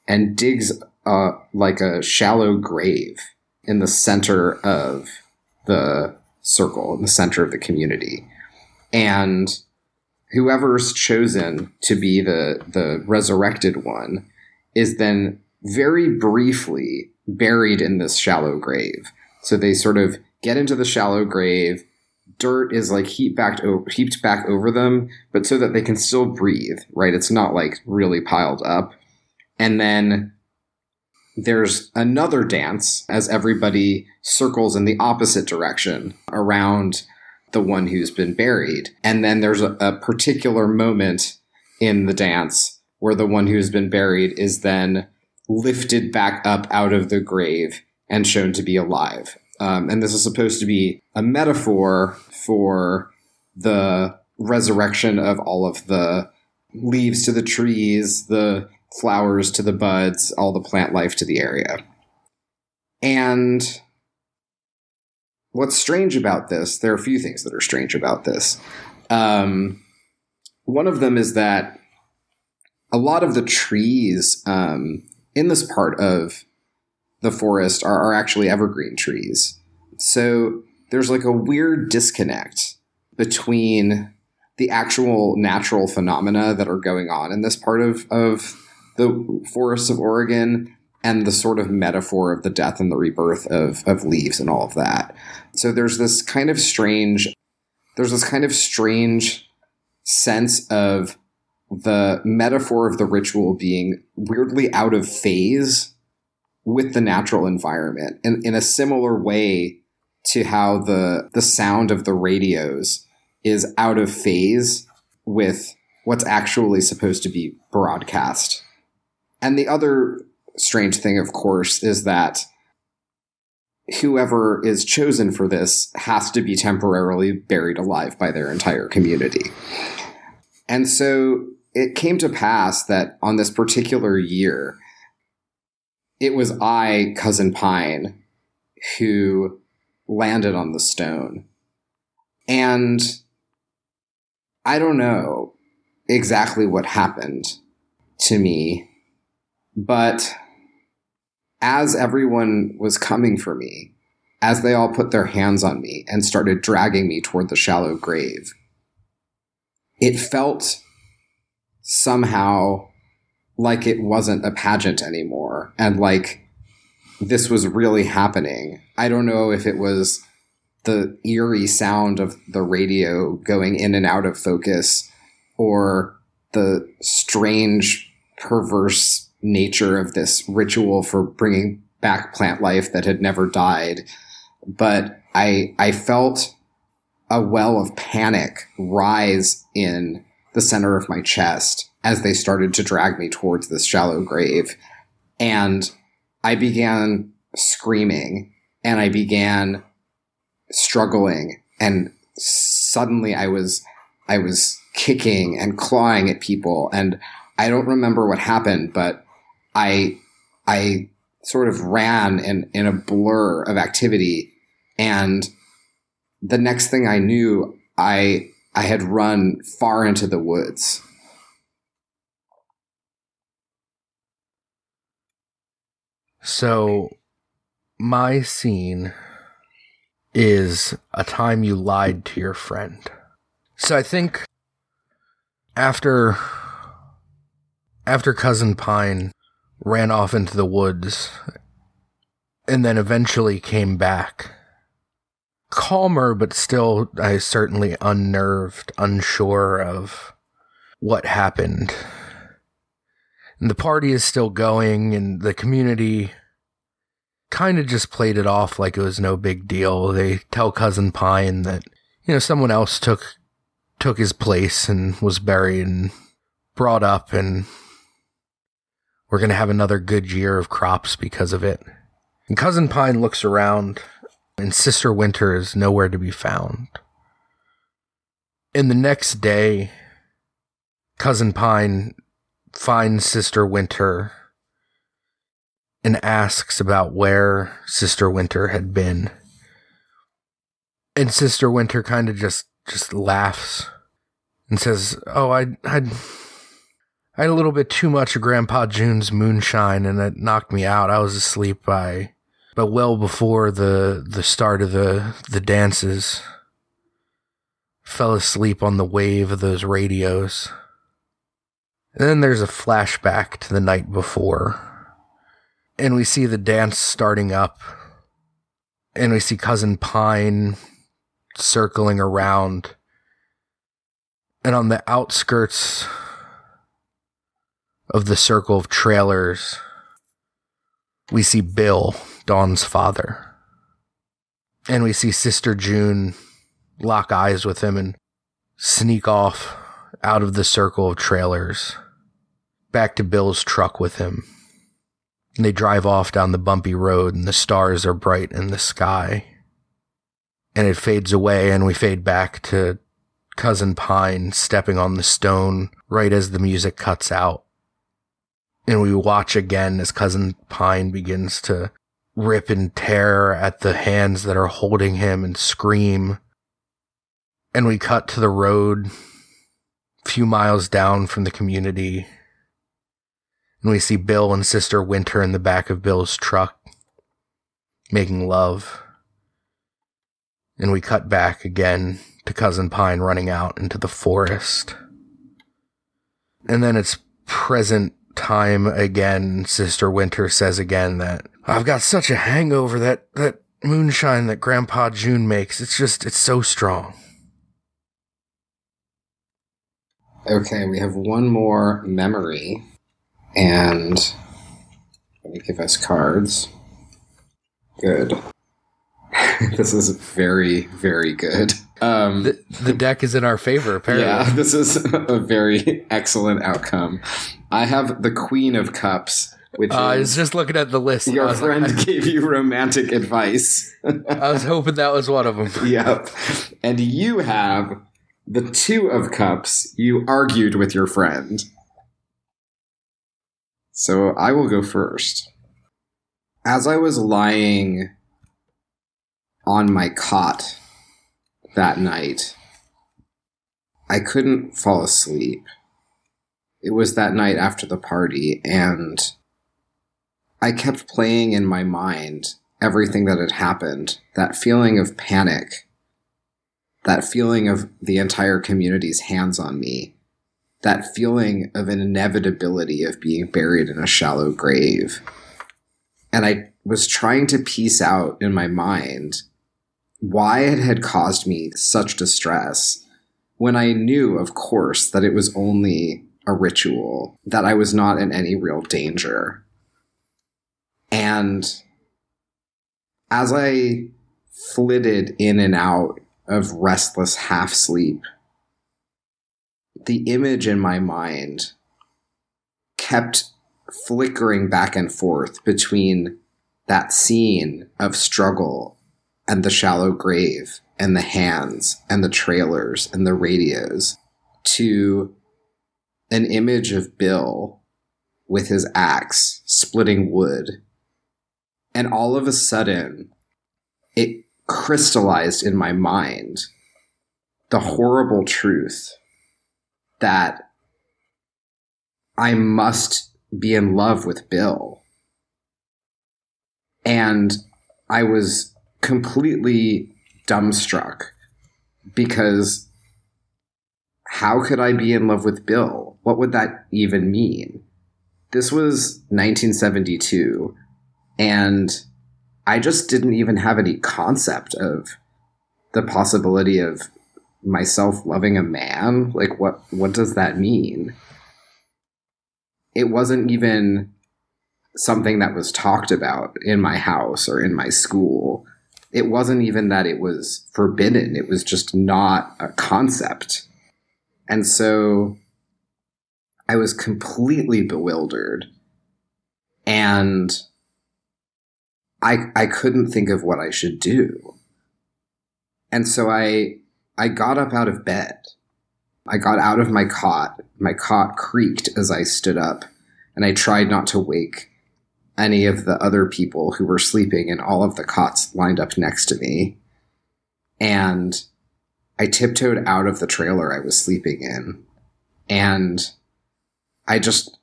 and digs uh, like a shallow grave in the center of the circle, in the center of the community. And whoever's chosen to be the the resurrected one is then very briefly buried in this shallow grave. So they sort of get into the shallow grave. Dirt is like heaped back heaped back over them, but so that they can still breathe. Right? It's not like really piled up. And then there's another dance as everybody circles in the opposite direction around the one who's been buried. And then there's a, a particular moment in the dance where the one who's been buried is then lifted back up out of the grave and shown to be alive. Um, and this is supposed to be a metaphor for the resurrection of all of the leaves to the trees, the flowers to the buds, all the plant life to the area. And what's strange about this, there are a few things that are strange about this. Um, one of them is that a lot of the trees um, in this part of the forest are, are actually evergreen trees. So there's like a weird disconnect between the actual natural phenomena that are going on in this part of, of the forests of Oregon and the sort of metaphor of the death and the rebirth of, of leaves and all of that. So there's this kind of strange, there's this kind of strange sense of the metaphor of the ritual being weirdly out of phase with the natural environment in, in a similar way to how the the sound of the radios is out of phase with what's actually supposed to be broadcast. And the other strange thing, of course, is that whoever is chosen for this has to be temporarily buried alive by their entire community. And so it came to pass that on this particular year, it was I, Cousin Pine, who landed on the stone. And I don't know exactly what happened to me, but as everyone was coming for me, as they all put their hands on me and started dragging me toward the shallow grave, it felt somehow like it wasn't a pageant anymore and like this was really happening. I don't know if it was the eerie sound of the radio going in and out of focus or the strange, perverse nature of this ritual for bringing back plant life that had never died. But I, I felt a well of panic rise in the center of my chest as they started to drag me towards this shallow grave. And I began screaming and I began struggling. And suddenly I was I was kicking and clawing at people and I don't remember what happened, but I I sort of ran in, in a blur of activity and the next thing I knew I I had run far into the woods. So, my scene is a time you lied to your friend. So I think after after cousin Pine ran off into the woods and then eventually came back calmer but still I certainly unnerved, unsure of what happened. And the party is still going and the community kind of just played it off like it was no big deal. They tell cousin Pine that you know someone else took took his place and was buried and brought up and we're going to have another good year of crops because of it. And cousin Pine looks around and sister Winter is nowhere to be found. And the next day cousin Pine finds sister Winter and asks about where Sister Winter had been. And Sister Winter kind of just just laughs and says, "Oh, I I I had a little bit too much of Grandpa June's moonshine and it knocked me out. I was asleep by but well before the the start of the the dances. Fell asleep on the wave of those radios. And then there's a flashback to the night before and we see the dance starting up and we see cousin pine circling around and on the outskirts of the circle of trailers we see bill dawn's father and we see sister june lock eyes with him and sneak off out of the circle of trailers back to bill's truck with him and they drive off down the bumpy road, and the stars are bright in the sky. And it fades away, and we fade back to Cousin Pine stepping on the stone right as the music cuts out. And we watch again as Cousin Pine begins to rip and tear at the hands that are holding him and scream. And we cut to the road a few miles down from the community and we see Bill and Sister Winter in the back of Bill's truck making love. And we cut back again to Cousin Pine running out into the forest. And then it's present time again. Sister Winter says again that I've got such a hangover that, that moonshine that Grandpa June makes. It's just, it's so strong. Okay, we have one more memory and let me give us cards. Good. this is very, very good. Um, the, the deck is in our favor, apparently. Yeah, this is a very excellent outcome. I have the Queen of Cups, which uh, I was just looking at the list. Your friend like, gave you romantic advice. I was hoping that was one of them. yep. And you have the Two of Cups. You argued with your friend. So I will go first. As I was lying on my cot that night, I couldn't fall asleep. It was that night after the party, and I kept playing in my mind everything that had happened that feeling of panic, that feeling of the entire community's hands on me, that feeling of an inevitability of being buried in a shallow grave. And I was trying to piece out in my mind why it had caused me such distress when I knew, of course, that it was only a ritual, that I was not in any real danger. And as I flitted in and out of restless half sleep, the image in my mind kept flickering back and forth between that scene of struggle and the shallow grave and the hands and the trailers and the radios to an image of Bill with his axe splitting wood. And all of a sudden, it crystallized in my mind the horrible truth that I must be in love with Bill. And I was completely dumbstruck because how could I be in love with Bill? What would that even mean? This was 1972, and I just didn't even have any concept of the possibility of myself loving a man. Like, what, what does that mean? It wasn't even something that was talked about in my house or in my school. It wasn't even that it was forbidden, it was just not a concept. And so I was completely bewildered and I I couldn't think of what I should do. And so I I got up out of bed. I got out of my cot. My cot creaked as I stood up, and I tried not to wake any of the other people who were sleeping in all of the cots lined up next to me. And I tiptoed out of the trailer I was sleeping in. And I just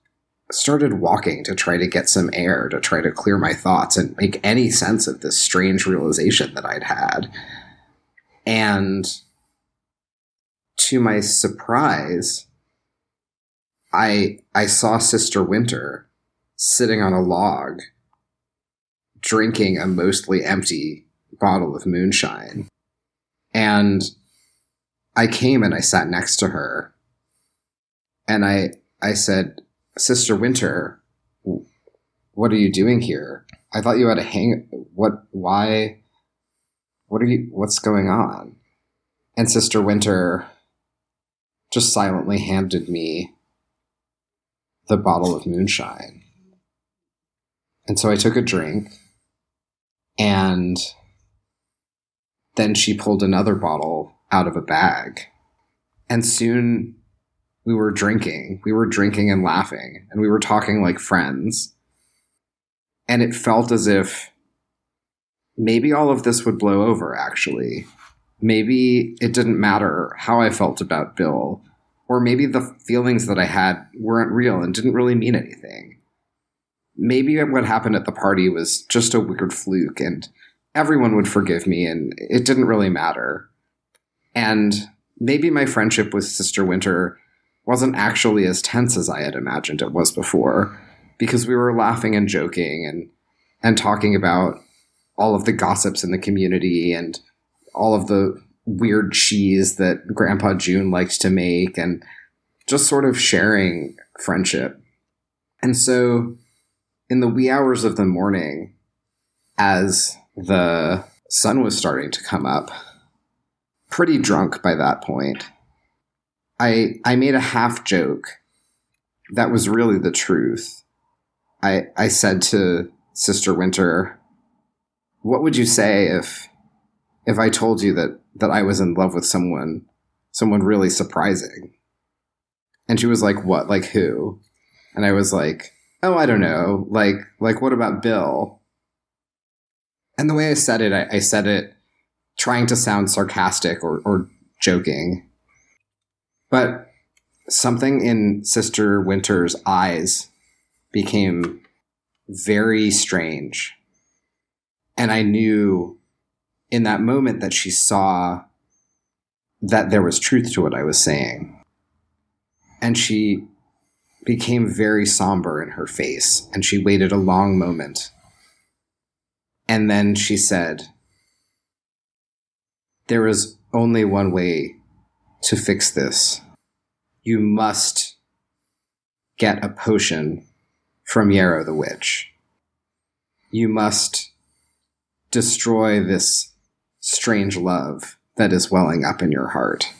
started walking to try to get some air, to try to clear my thoughts and make any sense of this strange realization that I'd had. And to my surprise, I I saw Sister Winter sitting on a log drinking a mostly empty bottle of moonshine. And I came and I sat next to her. And I I said, "Sister Winter, what are you doing here? I thought you had a hang what why what are you what's going on?" And Sister Winter just silently handed me the bottle of moonshine. And so I took a drink, and then she pulled another bottle out of a bag. And soon we were drinking. We were drinking and laughing, and we were talking like friends. And it felt as if maybe all of this would blow over, actually. Maybe it didn't matter how I felt about Bill, or maybe the feelings that I had weren't real and didn't really mean anything maybe what happened at the party was just a weird fluke and everyone would forgive me and it didn't really matter. And maybe my friendship with Sister Winter wasn't actually as tense as I had imagined it was before because we were laughing and joking and and talking about all of the gossips in the community and all of the weird cheese that Grandpa June liked to make and just sort of sharing friendship. And so in the wee hours of the morning, as the sun was starting to come up, pretty drunk by that point, I I made a half joke that was really the truth. I I said to Sister Winter, "What would you say if if I told you that that I was in love with someone someone really surprising?" And she was like, "What? Like who?" And I was like, oh, I don't know, like like what about Bill? And the way I said it, I, I said it trying to sound sarcastic or, or joking. But something in Sister Winter's eyes became very strange. And I knew in that moment that she saw that there was truth to what I was saying. And she became very somber in her face, and she waited a long moment. And then she said, There is only one way to fix this. You must get a potion from Yarrow the Witch. You must destroy this strange love that is welling up in your heart.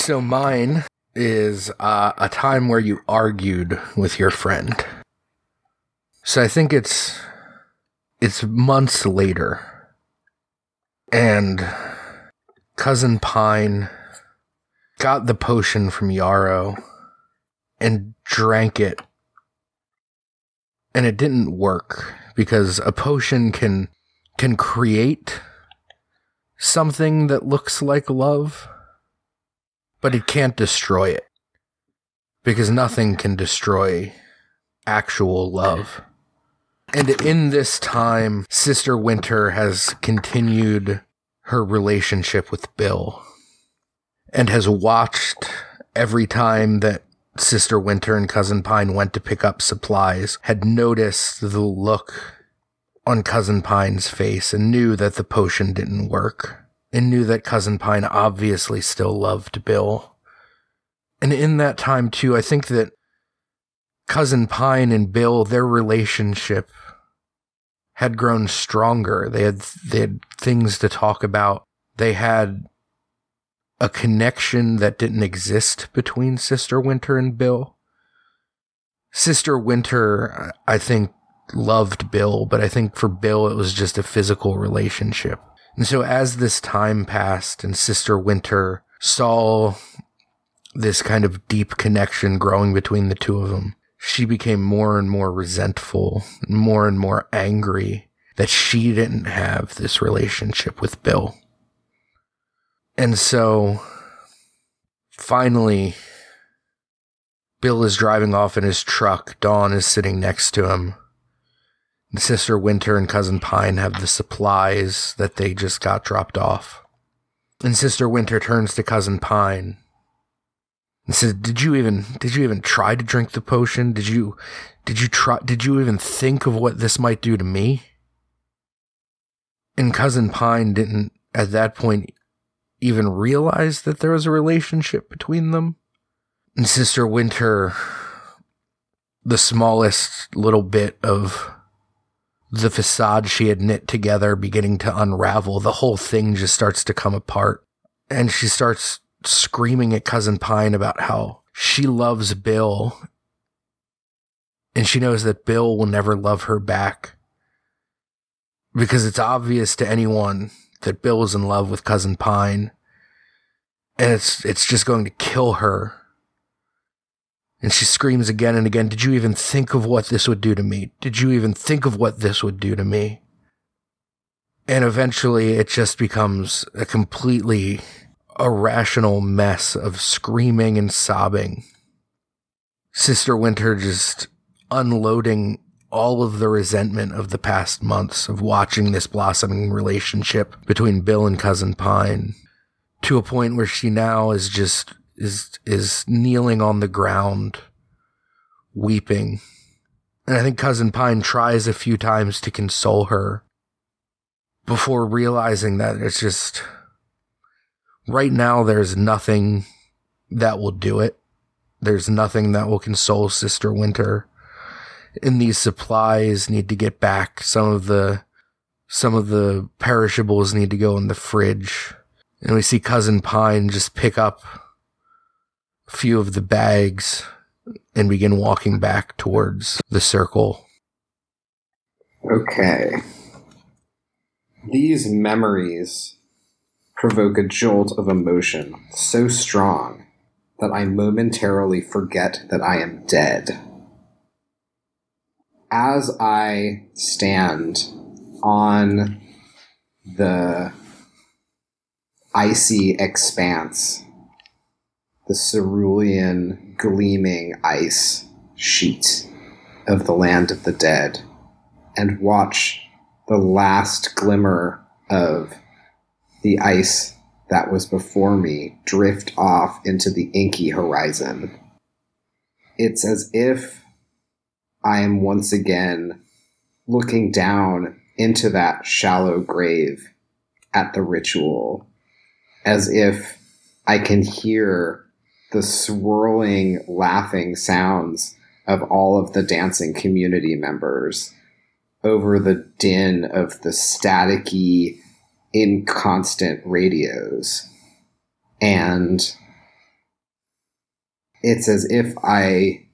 So mine is uh, a time where you argued with your friend. So I think it's it's months later, and cousin Pine got the potion from Yarrow and drank it. And it didn't work because a potion can can create something that looks like love, but it can't destroy it. Because nothing can destroy actual love. And in this time, Sister Winter has continued her relationship with Bill and has watched every time that Sister Winter and Cousin Pine went to pick up supplies, had noticed the look on Cousin Pine's face and knew that the potion didn't work, and knew that Cousin Pine obviously still loved Bill. And in that time, too, I think that Cousin Pine and Bill, their relationship had grown stronger. They had they had things to talk about. They had a connection that didn't exist between Sister Winter and Bill. Sister Winter, I think, loved Bill, but I think for Bill, it was just a physical relationship. And so as this time passed and Sister Winter saw this kind of deep connection growing between the two of them, she became more and more resentful, more and more angry that she didn't have this relationship with Bill. And so finally, Bill is driving off in his truck. Dawn is sitting next to him. Sister Winter and Cousin Pine have the supplies that they just got dropped off. And Sister Winter turns to Cousin Pine and says, "Did you even did you even try to drink the potion? Did you did you try did you even think of what this might do to me?" And Cousin Pine didn't at that point even realize that there was a relationship between them. And Sister Winter, the smallest little bit of the facade she had knit together beginning to unravel, the whole thing just starts to come apart. And she starts screaming at Cousin Pine about how she loves Bill. And she knows that Bill will never love her back. Because it's obvious to anyone that Bill is in love with Cousin Pine. And it's it's just going to kill her. And she screams again and again, Did you even think of what this would do to me? Did you even think of what this would do to me? And eventually it just becomes a completely irrational mess of screaming and sobbing. Sister Winter just unloading all of the resentment of the past months of watching this blossoming relationship between Bill and Cousin Pine to a point where she now is just is is kneeling on the ground weeping. And I think Cousin Pine tries a few times to console her before realizing that it's just right now there's nothing that will do it. There's nothing that will console Sister Winter. And these supplies need to get back. Some of the some of the perishables need to go in the fridge. And we see Cousin Pine just pick up a few of the bags and begin walking back towards the circle. Okay. These memories provoke a jolt of emotion so strong that I momentarily forget that I am dead. As I stand on the icy expanse, the cerulean, gleaming ice sheet of the land of the dead, and watch the last glimmer of the ice that was before me drift off into the inky horizon. It's as if I am once again looking down into that shallow grave at the ritual, as if I can hear the swirling, laughing sounds of all of the dancing community members over the din of the staticky, inconstant radios. And it's as if I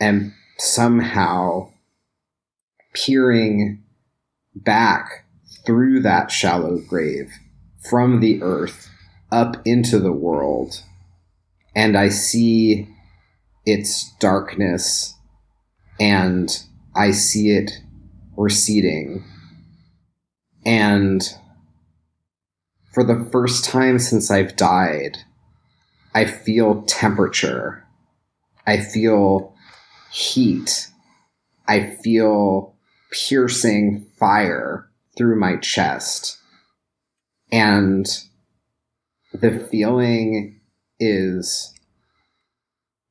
am somehow peering back through that shallow grave from the earth up into the world and I see its darkness and I see it receding. And for the first time since I've died, I feel temperature. I feel heat. I feel piercing fire through my chest. And the feeling is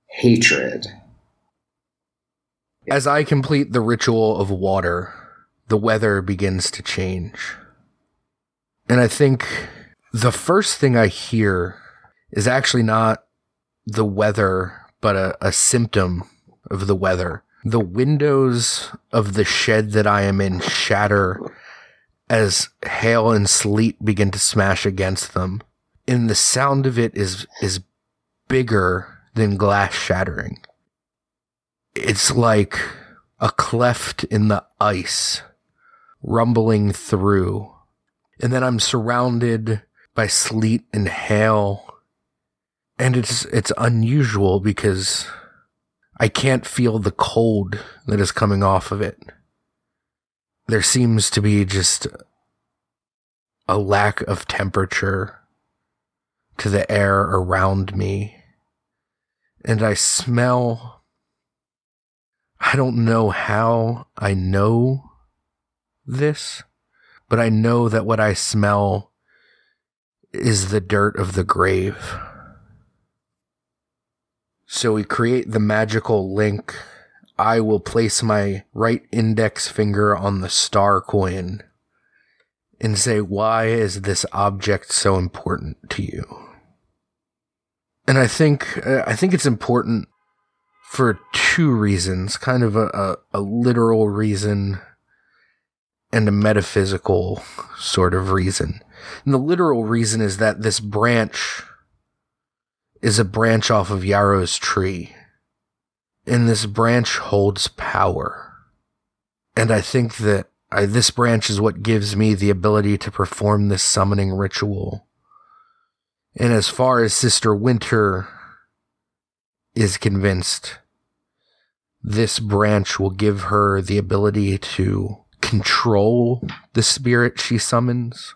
hatred. As I complete the ritual of water, the weather begins to change. And I think the first thing I hear is actually not the weather, but a, a symptom of the weather. The windows of the shed that I am in shatter as hail and sleet begin to smash against them. And the sound of it is is bigger than glass shattering. It's like a cleft in the ice rumbling through. And then I'm surrounded by sleet and hail. And it's it's unusual because I can't feel the cold that is coming off of it. There seems to be just a lack of temperature to the air around me. And I smell. I don't know how I know this, but I know that what I smell is the dirt of the grave. So we create the magical link. I will place my right index finger on the star coin and say, why is this object so important to you? And I think, uh, I think it's important for two reasons, kind of a, a, a literal reason and a metaphysical sort of reason. And the literal reason is that this branch is a branch off of Yarrow's tree. And this branch holds power. And I think that I, this branch is what gives me the ability to perform this summoning ritual. And as far as Sister Winter is convinced, this branch will give her the ability to control the spirit she summons.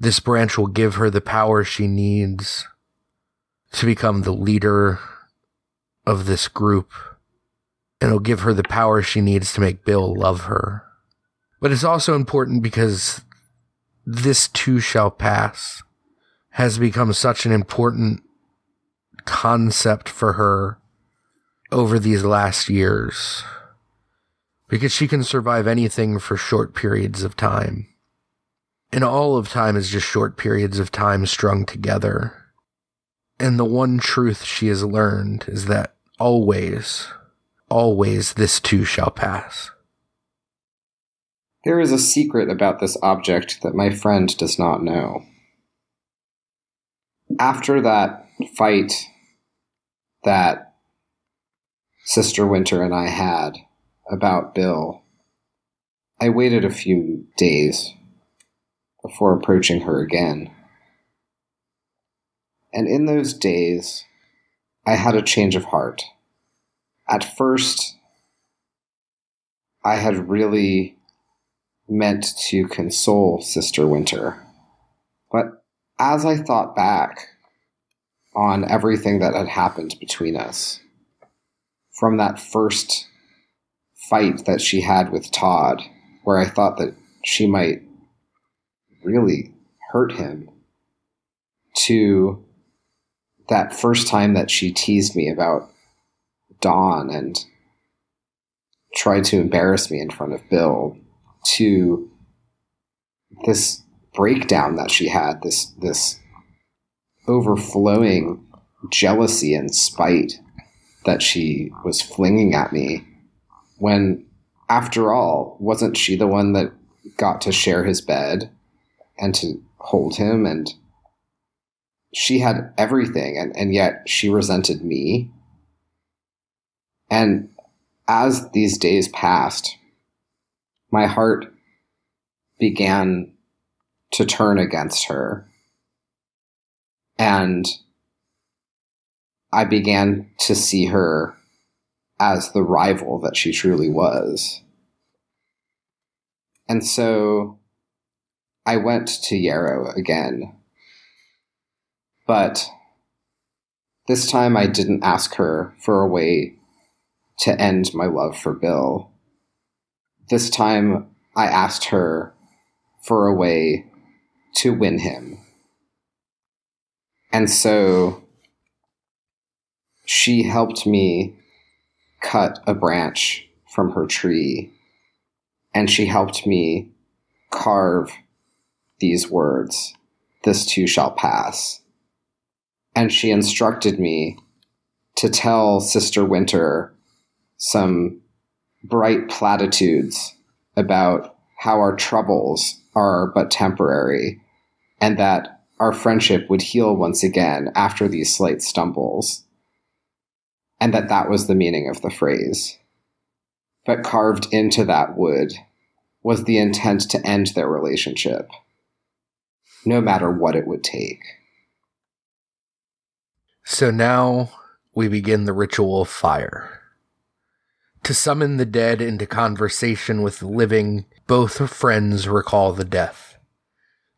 This branch will give her the power she needs to become the leader of this group. And it'll give her the power she needs to make Bill love her. But it's also important because this too shall pass has become such an important concept for her over these last years because she can survive anything for short periods of time. And all of time is just short periods of time strung together. And the one truth she has learned is that always, always this too shall pass. There is a secret about this object that my friend does not know. After that fight that Sister Winter and I had, about Bill, I waited a few days before approaching her again. And in those days, I had a change of heart. At first, I had really meant to console Sister Winter. But as I thought back on everything that had happened between us, from that first fight that she had with Todd, where I thought that she might really hurt him, to that first time that she teased me about Dawn and tried to embarrass me in front of Bill, to this breakdown that she had, this this overflowing jealousy and spite that she was flinging at me when after all wasn't she the one that got to share his bed and to hold him and she had everything and, and yet she resented me and as these days passed my heart began to turn against her and I began to see her as the rival that she truly was. And so I went to Yarrow again. But this time I didn't ask her for a way to end my love for Bill. This time I asked her for a way to win him. And so she helped me cut a branch from her tree and she helped me carve these words This too shall pass. And she instructed me to tell Sister Winter some bright platitudes about how our troubles are but temporary and that our friendship would heal once again after these slight stumbles. And that that was the meaning of the phrase. But carved into that wood was the intent to end their relationship, no matter what it would take. So now we begin the ritual of fire. To summon the dead into conversation with the living, both friends recall the death.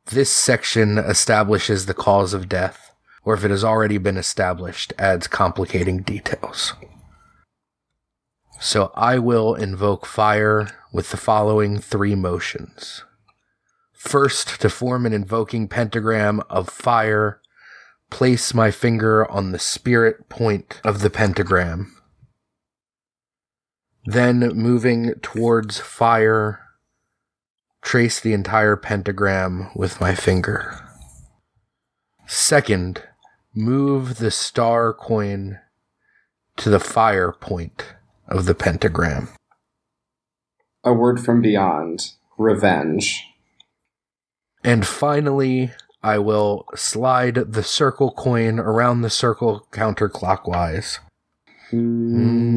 This section establishes the cause of death, or if it has already been established, adds complicating details. So I will invoke fire with the following three motions. First, to form an invoking pentagram of fire, place my finger on the spirit point of the pentagram. Then, moving towards fire, trace the entire pentagram with my finger. Second, move the star coin to the fire point of the pentagram. A word from beyond revenge. And finally, I will slide the circle coin around the circle counterclockwise. Hmm.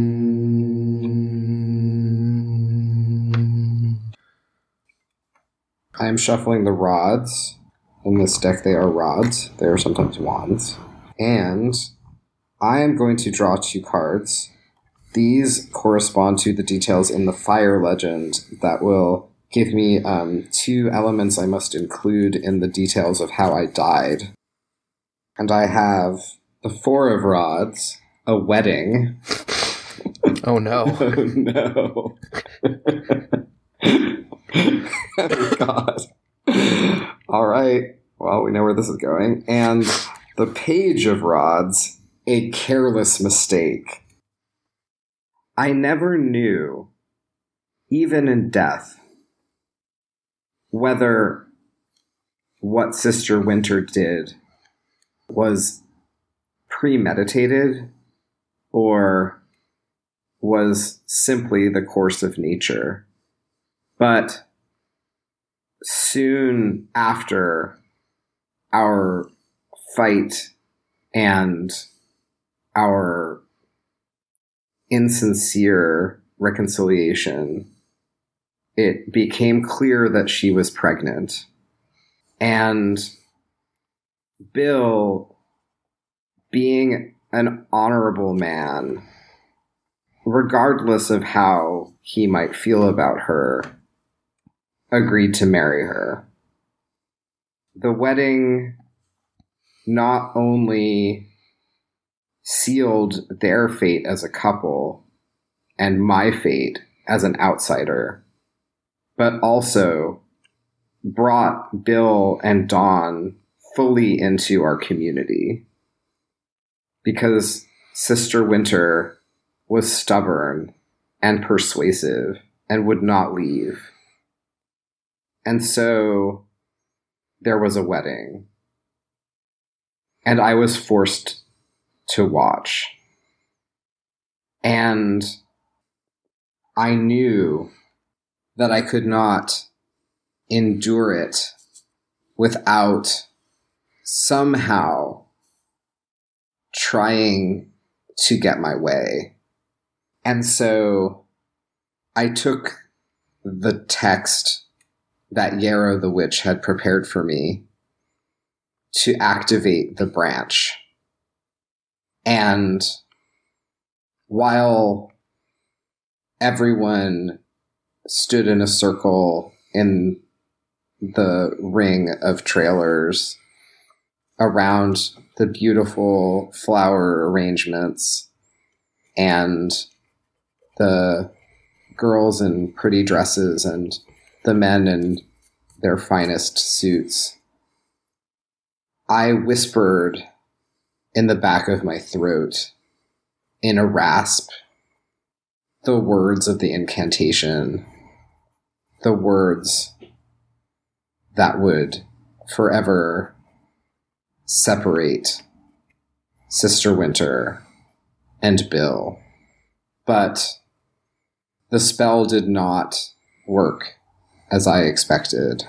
I am shuffling the rods. In this deck, they are rods. They are sometimes wands. And I am going to draw two cards. These correspond to the details in the fire legend that will give me um, two elements I must include in the details of how I died. And I have the Four of Rods, a wedding. Oh no. Oh no. oh god. All right. Well, we know where this is going. And the Page of Rods, a careless mistake. I never knew, even in death, whether what Sister Winter did was premeditated or was simply the course of nature. But soon after our fight and our insincere reconciliation, it became clear that she was pregnant. And Bill, being an honorable man, regardless of how he might feel about her, agreed to marry her. The wedding not only sealed their fate as a couple and my fate as an outsider, but also brought Bill and Dawn fully into our community. Because Sister Winter was stubborn and persuasive and would not leave. And so there was a wedding. And I was forced to watch. And I knew that I could not endure it without somehow trying to get my way. And so I took the text that Yarrow the Witch had prepared for me to activate the branch. And while everyone stood in a circle in the ring of trailers around the beautiful flower arrangements and the girls in pretty dresses and the men in their finest suits. I whispered in the back of my throat in a rasp the words of the incantation, the words that would forever separate Sister Winter and Bill. But the spell did not work as I expected.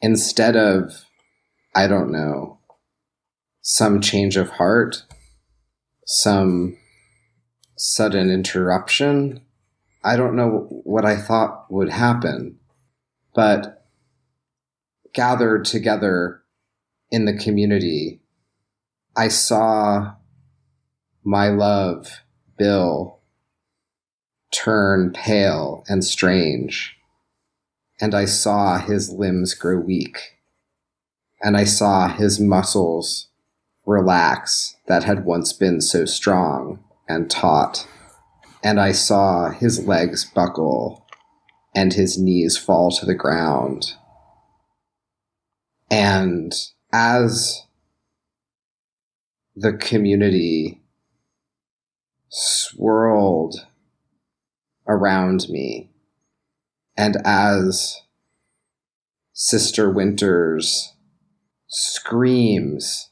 Instead of, I don't know, some change of heart, some sudden interruption, I don't know what I thought would happen, but gathered together in the community, I saw my love, Bill, turn pale and strange, and I saw his limbs grow weak, and I saw his muscles relax that had once been so strong and taut, and I saw his legs buckle and his knees fall to the ground. And as the community swirled around me, and as Sister Winter's screams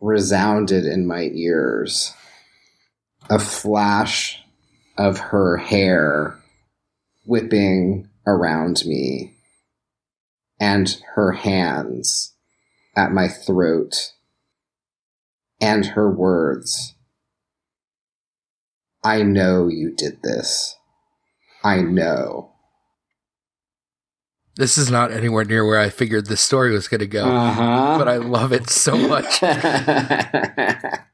resounded in my ears, a flash of her hair whipping around me and her hands at my throat and her words. I know you did this. I know. This is not anywhere near where I figured this story was going to go, Uh-huh. but I love it so much.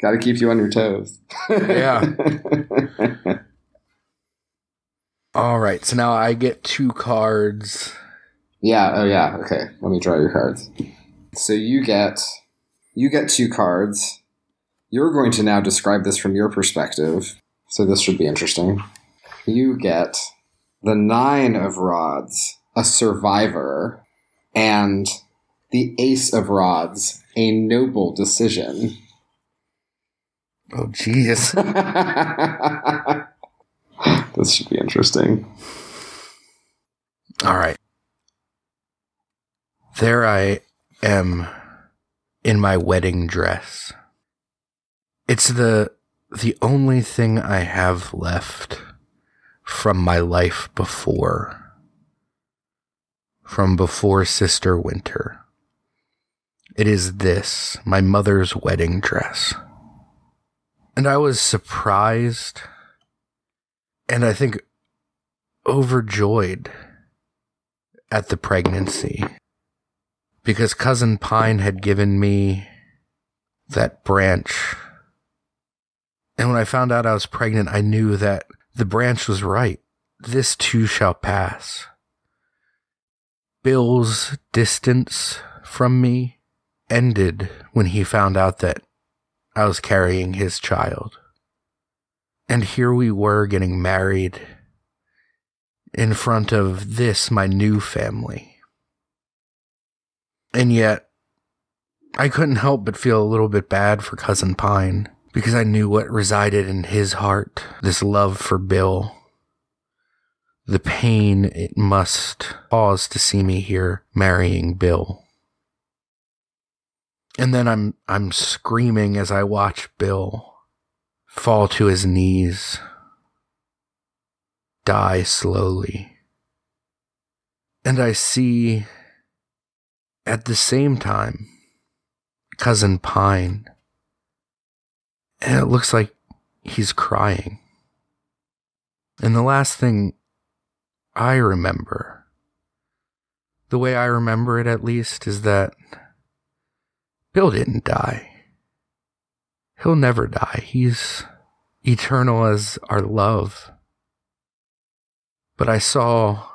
Got to keep you on your toes. Yeah. All right, so now I get two cards. Yeah, oh yeah. Okay, let me draw your cards. So you get you get two cards. You're going to now describe this from your perspective. So this should be interesting. You get the 9 of rods, a survivor, and the ace of rods, a noble decision. Oh, jeez. this should be interesting. All right. There I am in my wedding dress. It's the the only thing I have left from my life before. From before Sister Winter. It is this, my mother's wedding dress. And I was surprised and I think overjoyed at the pregnancy because cousin Pine had given me that branch. And when I found out I was pregnant, I knew that the branch was right. This too shall pass. Bill's distance from me ended when he found out that I was carrying his child. And here we were getting married in front of this, my new family. And yet, I couldn't help but feel a little bit bad for Cousin Pine because I knew what resided in his heart this love for Bill. The pain it must cause to see me here marrying Bill. And then I'm I'm screaming as I watch Bill fall to his knees, die slowly. And I see at the same time cousin Pine, and it looks like he's crying. And the last thing I remember, the way I remember it at least, is that Bill didn't die. He'll never die. He's eternal as our love. But I saw,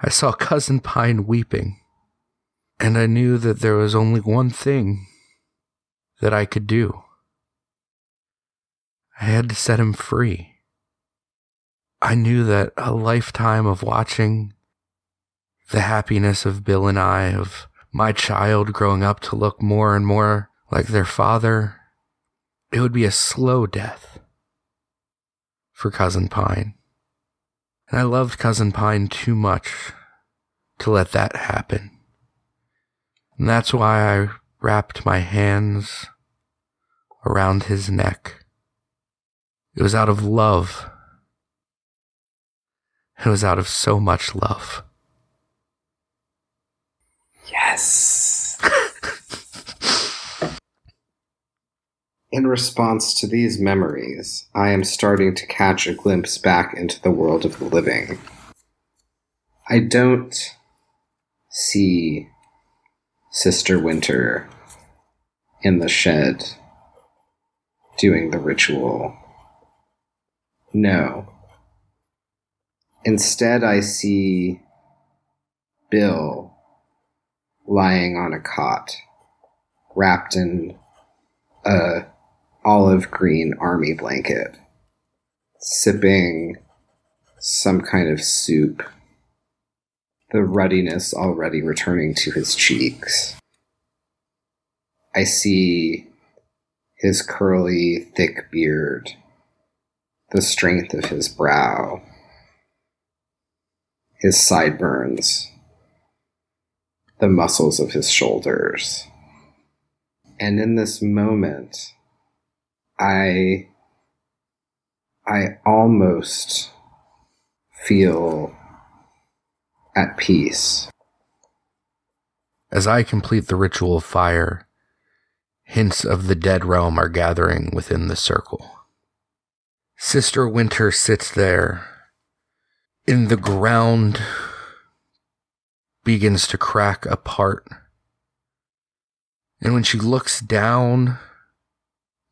I saw Cousin Pine weeping, and I knew that there was only one thing that I could do. I had to set him free. I knew that a lifetime of watching the happiness of Bill and I, of my child growing up to look more and more like their father, it would be a slow death for Cousin Pine. And I loved Cousin Pine too much to let that happen. And that's why I wrapped my hands around his neck. It was out of love. It was out of so much love. Yes. In response to these memories, I am starting to catch a glimpse back into the world of the living. I don't see Sister Winter in the shed doing the ritual. No. Instead, I see Bill lying on a cot, wrapped in a olive green army blanket, sipping some kind of soup, the ruddiness already returning to his cheeks. I see his curly, thick beard, the strength of his brow, his sideburns, the muscles of his shoulders. And in this moment, I I almost feel at peace. As I complete the ritual of fire, hints of the dead realm are gathering within the circle. Sister Winter sits there. In the ground begins to crack apart. And when she looks down,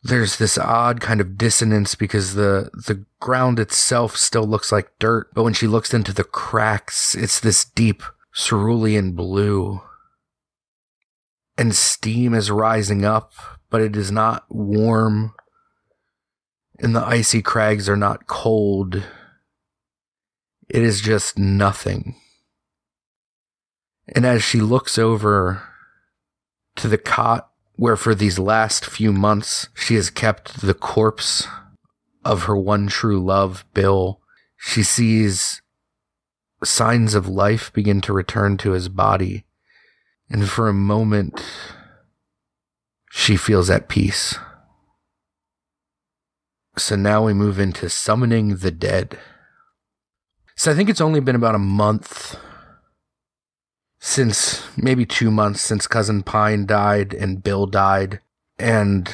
there's this odd kind of dissonance because the the ground itself still looks like dirt, but when she looks into the cracks, it's this deep cerulean blue. And steam is rising up, but it is not warm. And the icy crags are not cold. It is just nothing. And as she looks over to the cot where for these last few months she has kept the corpse of her one true love, Bill. She sees signs of life begin to return to his body. And for a moment, she feels at peace. So now we move into summoning the dead. So I think it's only been about a month since maybe two months since Cousin Pine died and Bill died. And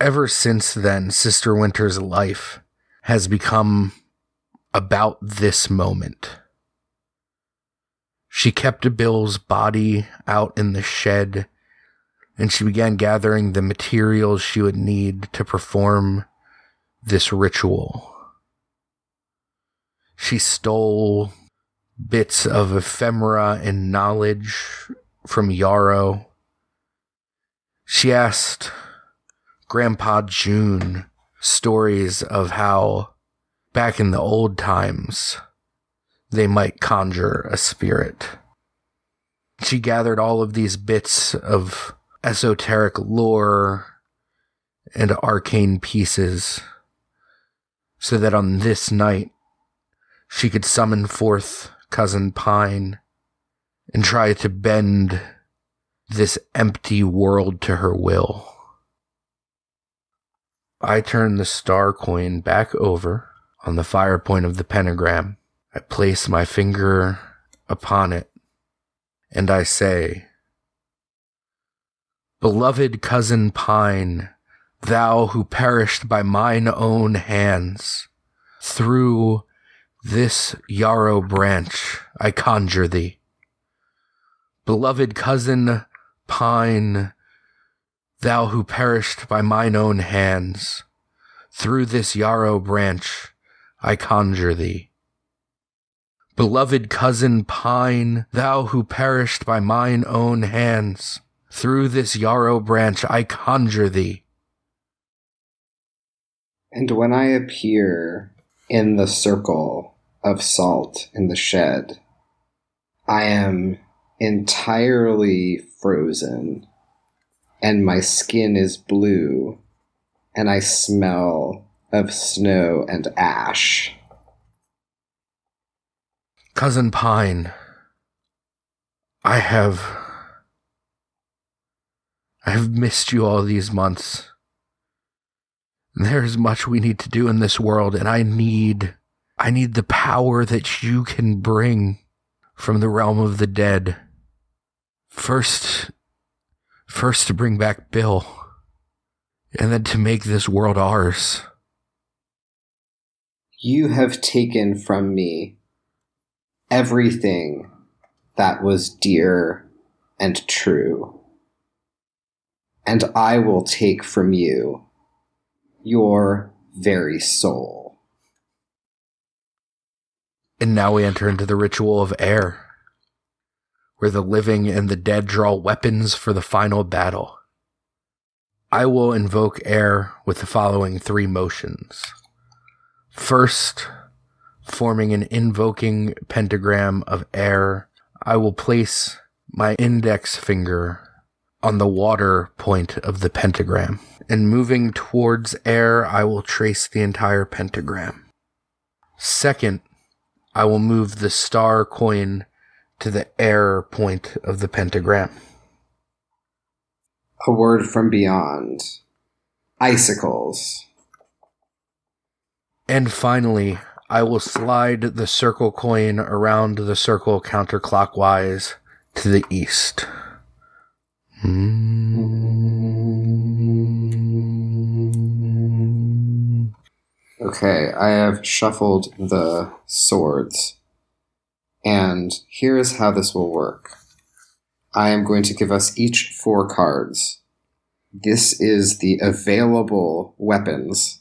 ever since then, Sister Winter's life has become about this moment. She kept Bill's body out in the shed and she began gathering the materials she would need to perform this ritual. She stole bits of ephemera and knowledge from Yarrow. She asked Grandpa June stories of how back in the old times they might conjure a spirit. She gathered all of these bits of esoteric lore and arcane pieces so that on this night she could summon forth Cousin Pine and try to bend this empty world to her will. I turn the star coin back over on the fire point of the pentagram. I place my finger upon it and I say, Beloved cousin Pine, thou who perished by mine own hands, through this yarrow branch I conjure thee. Beloved cousin pine, thou who perished by mine own hands, through this yarrow branch I conjure thee. Beloved cousin pine, thou who perished by mine own hands, through this yarrow branch I conjure thee. And when I appear in the circle of salt in the shed, I am entirely frozen, and my skin is blue, and I smell of snow and ash. Cousin Pine, I have. I have missed you all these months. There's much we need to do in this world, and I need. I need the power that you can bring from the realm of the dead. First, first to bring back Bill, and then to make this world ours. You have taken from me everything that was dear and true. And I will take from you your very soul. And now we enter into the ritual of air, where the living and the dead draw weapons for the final battle. I will invoke air with the following three motions. First, forming an invoking pentagram of air, I will place my index finger on the water point of the pentagram. And moving towards air, I will trace the entire pentagram. Second, I will move the star coin to the air point of the pentagram. A word from beyond. Icicles. And finally, I will slide the circle coin around the circle counterclockwise to the east. Hmm. Okay, I have shuffled the swords. And here is how this will work I am going to give us each four cards. This is the available weapons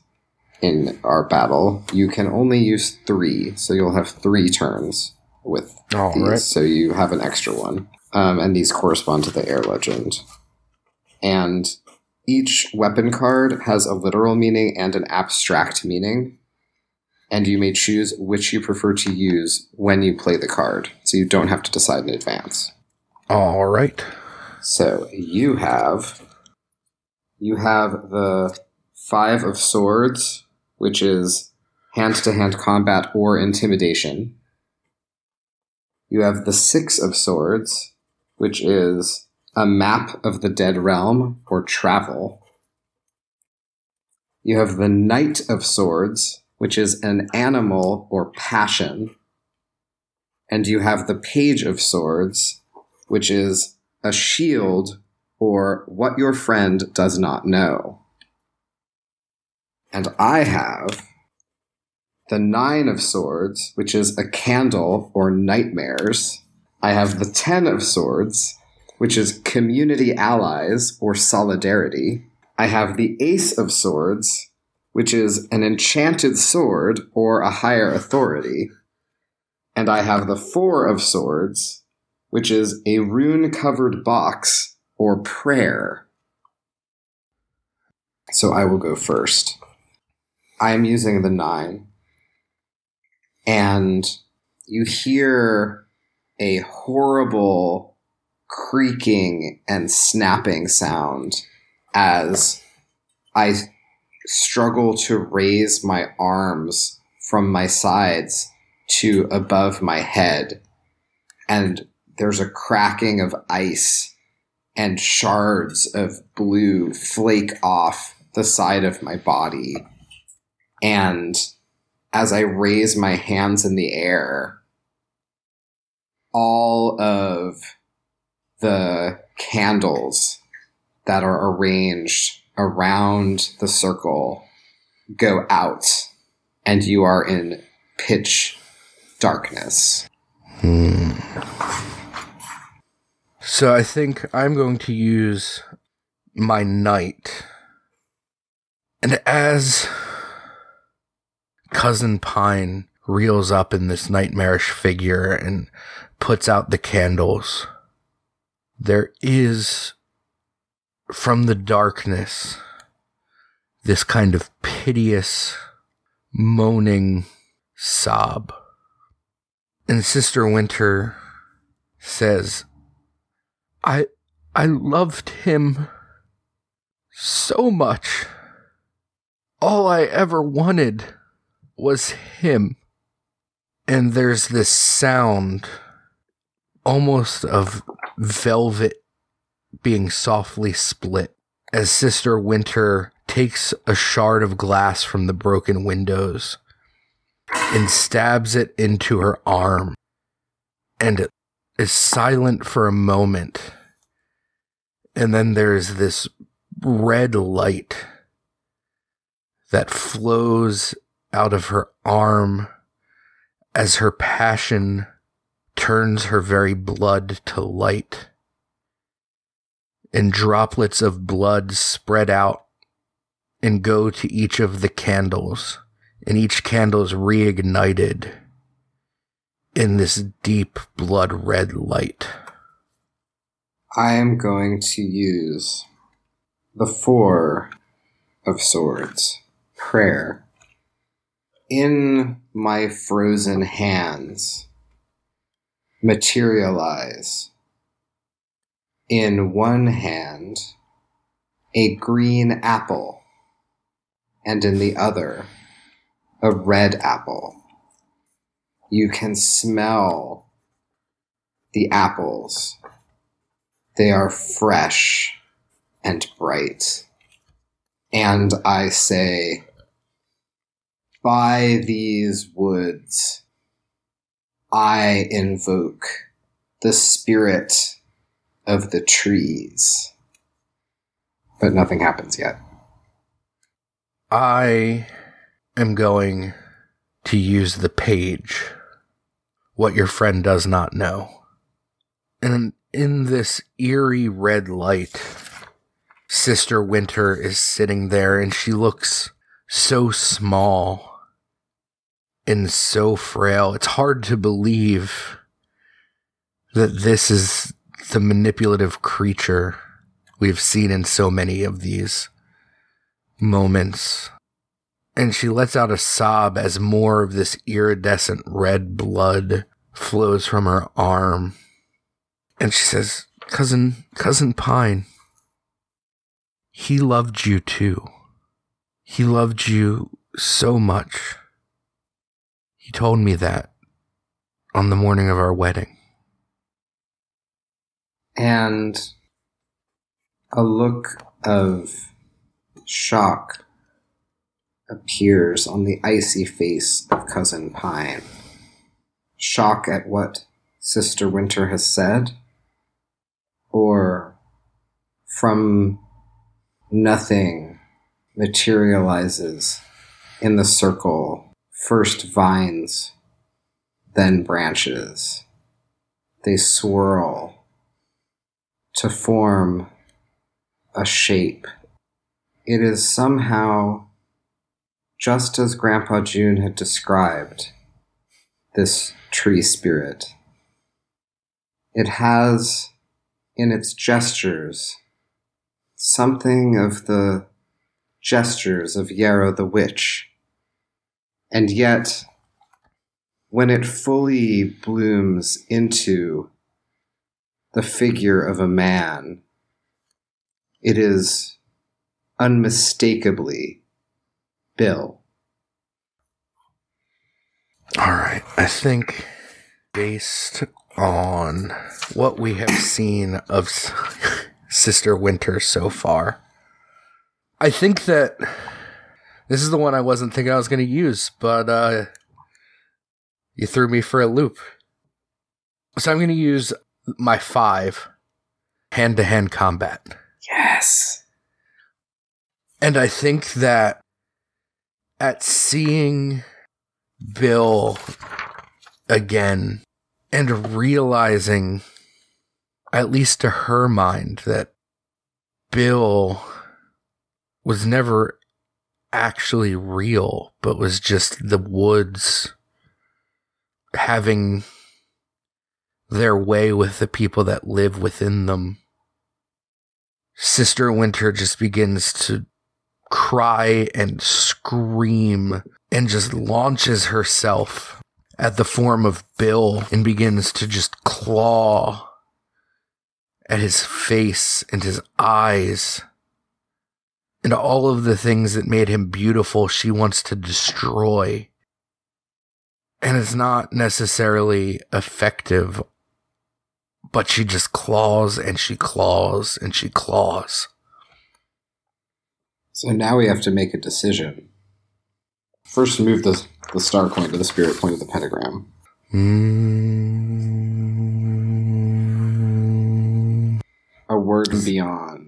in our battle. You can only use three, so you'll have three turns with All these. right. So you have an extra one. Um, and these correspond to the air legend. And each weapon card has a literal meaning and an abstract meaning. And you may choose which you prefer to use when you play the card. So you don't have to decide in advance. All right. So you have you have the five of swords, which is hand to hand combat or intimidation. You have the six of swords, which is a map of the dead realm or travel. You have the knight of swords, which is an animal or passion. And you have the page of swords, which is a shield or what your friend does not know. And I have the Nine of Swords, which is a candle or nightmares. I have the Ten of Swords, which is community allies or solidarity. I have the Ace of Swords, which is an enchanted sword or a higher authority. And I have the Four of Swords, which is a rune covered box or prayer. So I will go first. I am using the nine, and you hear a horrible creaking and snapping sound as I struggle to raise my arms from my sides to above my head. And there's a cracking of ice and shards of blue flake off the side of my body. And as I raise my hands in the air, all of the candles that are arranged around the circle go out, and you are in pitch darkness. Hmm. So I think I'm going to use my knight. And as Cousin Pine reels up in this nightmarish figure and puts out the candles, there is from the darkness this kind of piteous, moaning sob. And Sister Winter says, I I loved him so much. All I ever wanted was him. And there's this sound almost of velvet being softly split as Sister Winter takes a shard of glass from the broken windows and stabs it into her arm and is silent for a moment. And then there's this red light that flows out of her arm as her passion turns her very blood to light. And droplets of blood spread out and go to each of the candles, and each candle is reignited in this deep blood red light. I am going to use the Four of Swords prayer in my frozen hands. Materialize in one hand a green apple and in the other a red apple. You can smell the apples. They are fresh and bright. And I say, by these woods, I invoke the spirit of the trees. But nothing happens yet. I am going to use the page, what your friend does not know. And in this eerie red light, Sister Winter is sitting there and she looks so small and so frail. It's hard to believe that this is the manipulative creature we've seen in so many of these moments. And she lets out a sob as more of this iridescent red blood flows from her arm. And she says, Cousin, Cousin Pine, he loved you too. He loved you so much. He told me that on the morning of our wedding. And a look of shock appears on the icy face of Cousin Pine. Shock at what Sister Winter has said? Or from nothing materializes in the circle, first vines, then branches. They swirl to form a shape. It is somehow just as Grandpa June had described this tree spirit. It has in its gestures something of the gestures of Yarrow the Witch. And yet, when it fully blooms into the figure of a man, it is unmistakably Bill. All right. I think based on what we have seen of Sister Winter so far, I think that this is the one I wasn't thinking I was going to use, but uh, you threw me for a loop. So I'm going to use my five hand to hand combat. Yes. And I think that at seeing Bill again and realizing at least to her mind, that Bill was never actually real, but was just the woods having their way with the people that live within them. Sister Winter just begins to cry and scream and just launches herself at the form of Bill and begins to just claw at his face and his eyes and all of the things that made him beautiful she wants to destroy. And it's not necessarily effective, but she just claws and she claws and she claws. So now we have to make a decision. First, move the, the star coin to the spirit point of the pentagram. Mm. A word beyond.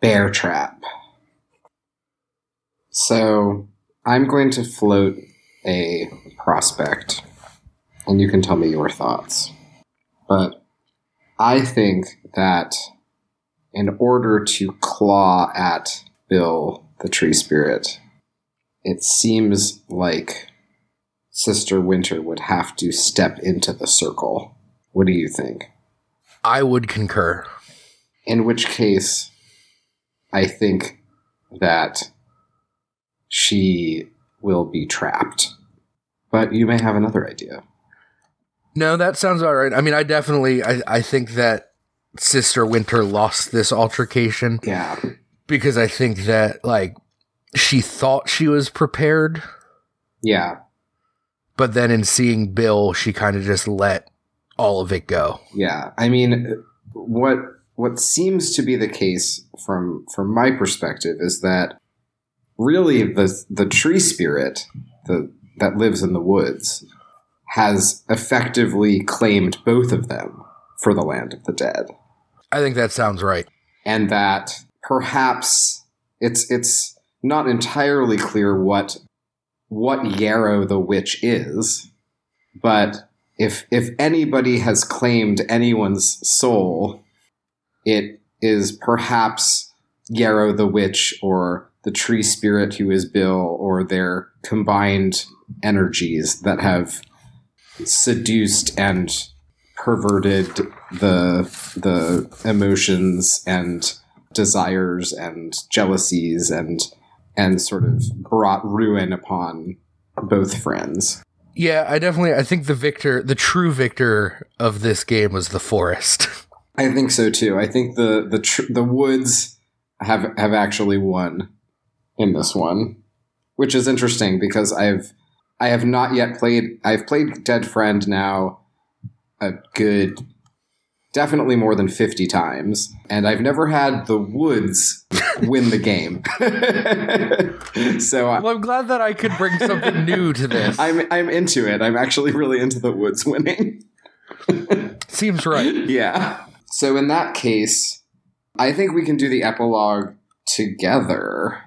Bear trap. So I'm going to float a prospect, and you can tell me your thoughts. But I think that in order to claw at Bill, the tree spirit, it seems like Sister Winter would have to step into the circle. What do you think? I would concur. In which case, I think that she will be trapped. But you may have another idea. No, that sounds all right. I mean, I definitely, I, I think that Sister Winter lost this altercation Yeah. because I think that, like, she thought she was prepared, Yeah. but then in seeing Bill, she kind of just let all of it go. Yeah. I mean, what what seems to be the case from from my perspective is that really the the tree spirit the that lives in the woods has effectively claimed both of them for the land of the dead. I think that sounds right. and that perhaps it's it's not entirely clear what what Yarrow the witch is, but if if anybody has claimed anyone's soul, it is perhaps Yarrow the witch or the tree spirit who is Bill or their combined energies that have seduced and perverted the the emotions and desires and jealousies and and sort of brought ruin upon both friends. Yeah, I definitely, I think the victor, the true victor of this game was the forest. I think so too. I think the the tr- the woods have have actually won in this one, which is interesting because I've I have not yet played. I've played Dead Friend now a good, definitely more than fifty times, and I've never had the woods win the game. so I, well, I'm glad that I could bring something new to this. I'm I'm into it. I'm actually really into the woods winning. Seems right. Yeah. So in that case, I think we can do the epilogue together.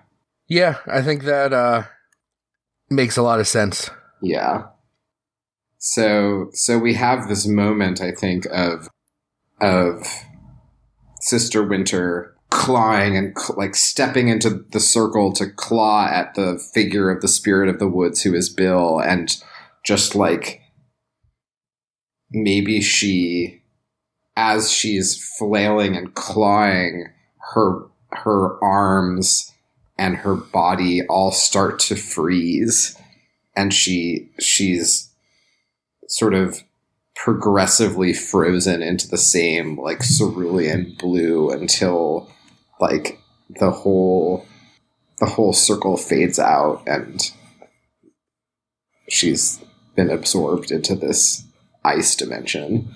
Yeah, I think that uh makes a lot of sense. Yeah. So so we have this moment I think of of Sister Winter clawing and cl- like stepping into the circle to claw at the figure of the spirit of the woods who is Bill and just like maybe she as she's flailing and clawing her her arms and her body all start to freeze and she she's sort of progressively frozen into the same like cerulean blue until like the whole the whole circle fades out and she's been absorbed into this ice dimension.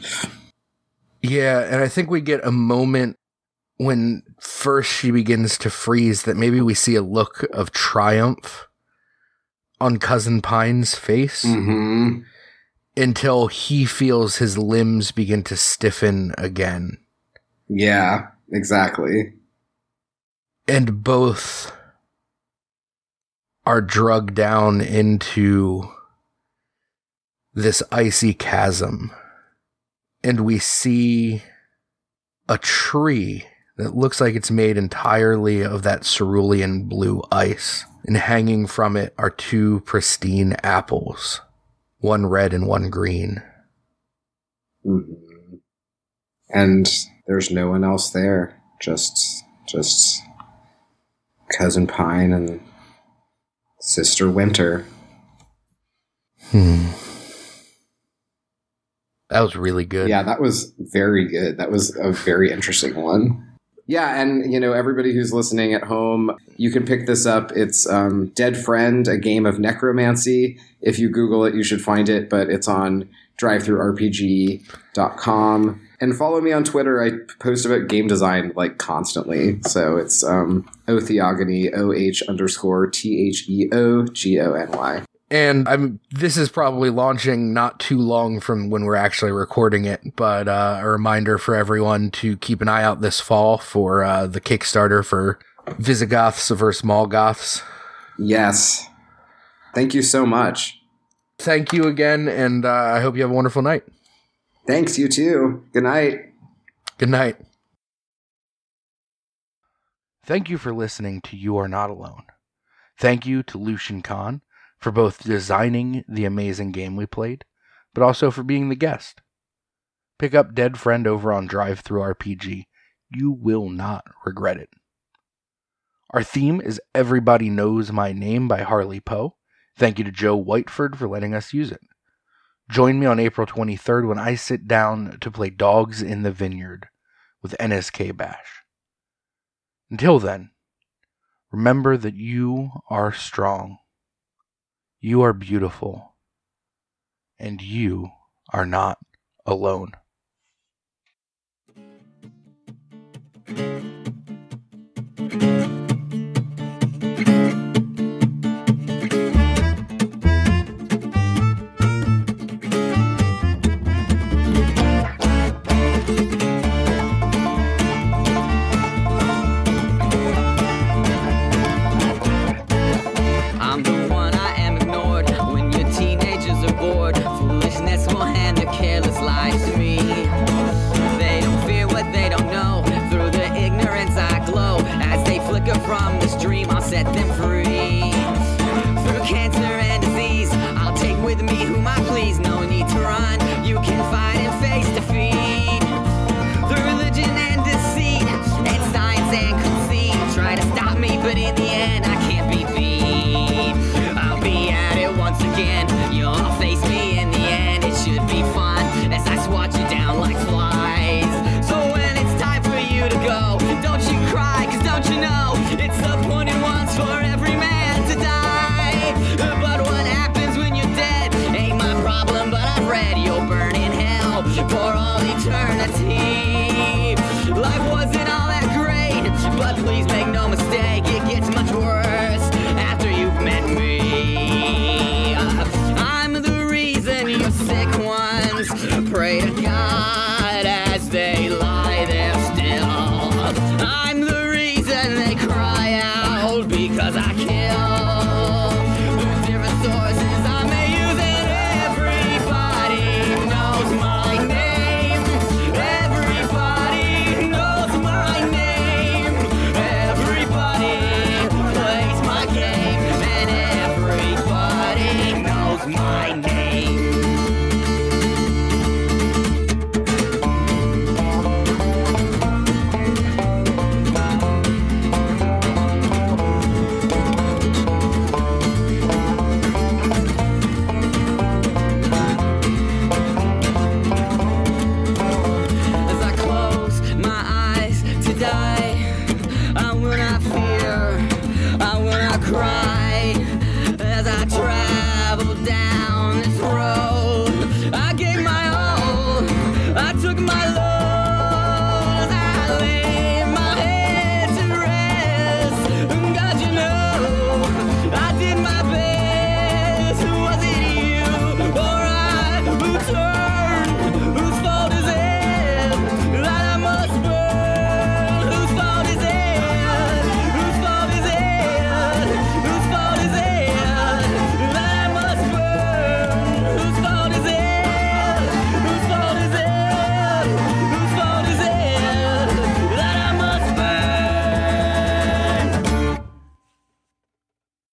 Yeah, and I think we get a moment when first she begins to freeze that maybe we see a look of triumph on Cousin Pine's face Mm-hmm. until he feels his limbs begin to stiffen again. Yeah, exactly. And both are drugged down into this icy chasm. And we see a tree that looks like it's made entirely of that cerulean blue ice. And hanging from it are two pristine apples, one red and one green. Mhm. And there's no one else there. Just, just cousin Pine and sister Winter. Hmm. That was really good. Yeah, that was very good. That was a very interesting one. Yeah, and you know everybody who's listening at home, you can pick this up. It's um, Dead Friend, a game of necromancy. If you Google it, you should find it. But it's on DriveThruRPG.com. And follow me on Twitter. I post about game design like constantly. So it's um, Otheogony, O H underscore T H E O G O N Y. And I'm this is probably launching not too long from when we're actually recording it, but uh, a reminder for everyone to keep an eye out this fall for uh, the Kickstarter for Visigoths versus Mallgoths. Yes. Thank you so much. Thank you again, and uh, I hope you have a wonderful night. Thanks, you too. Good night. Good night. Thank you for listening to You Are Not Alone. Thank you to Lucian Kahn for both designing the amazing game we played, but also for being the guest. Pick up Dead Friend over on DriveThruRPG. You will not regret it. Our theme is Everybody Knows My Name by Harley Poe. Thank you to Joe Whiteford for letting us use it. Join me on April 23rd when I sit down to play Dogs in the Vineyard with NSK Bash. Until then, remember that you are strong, you are beautiful, and you are not alone.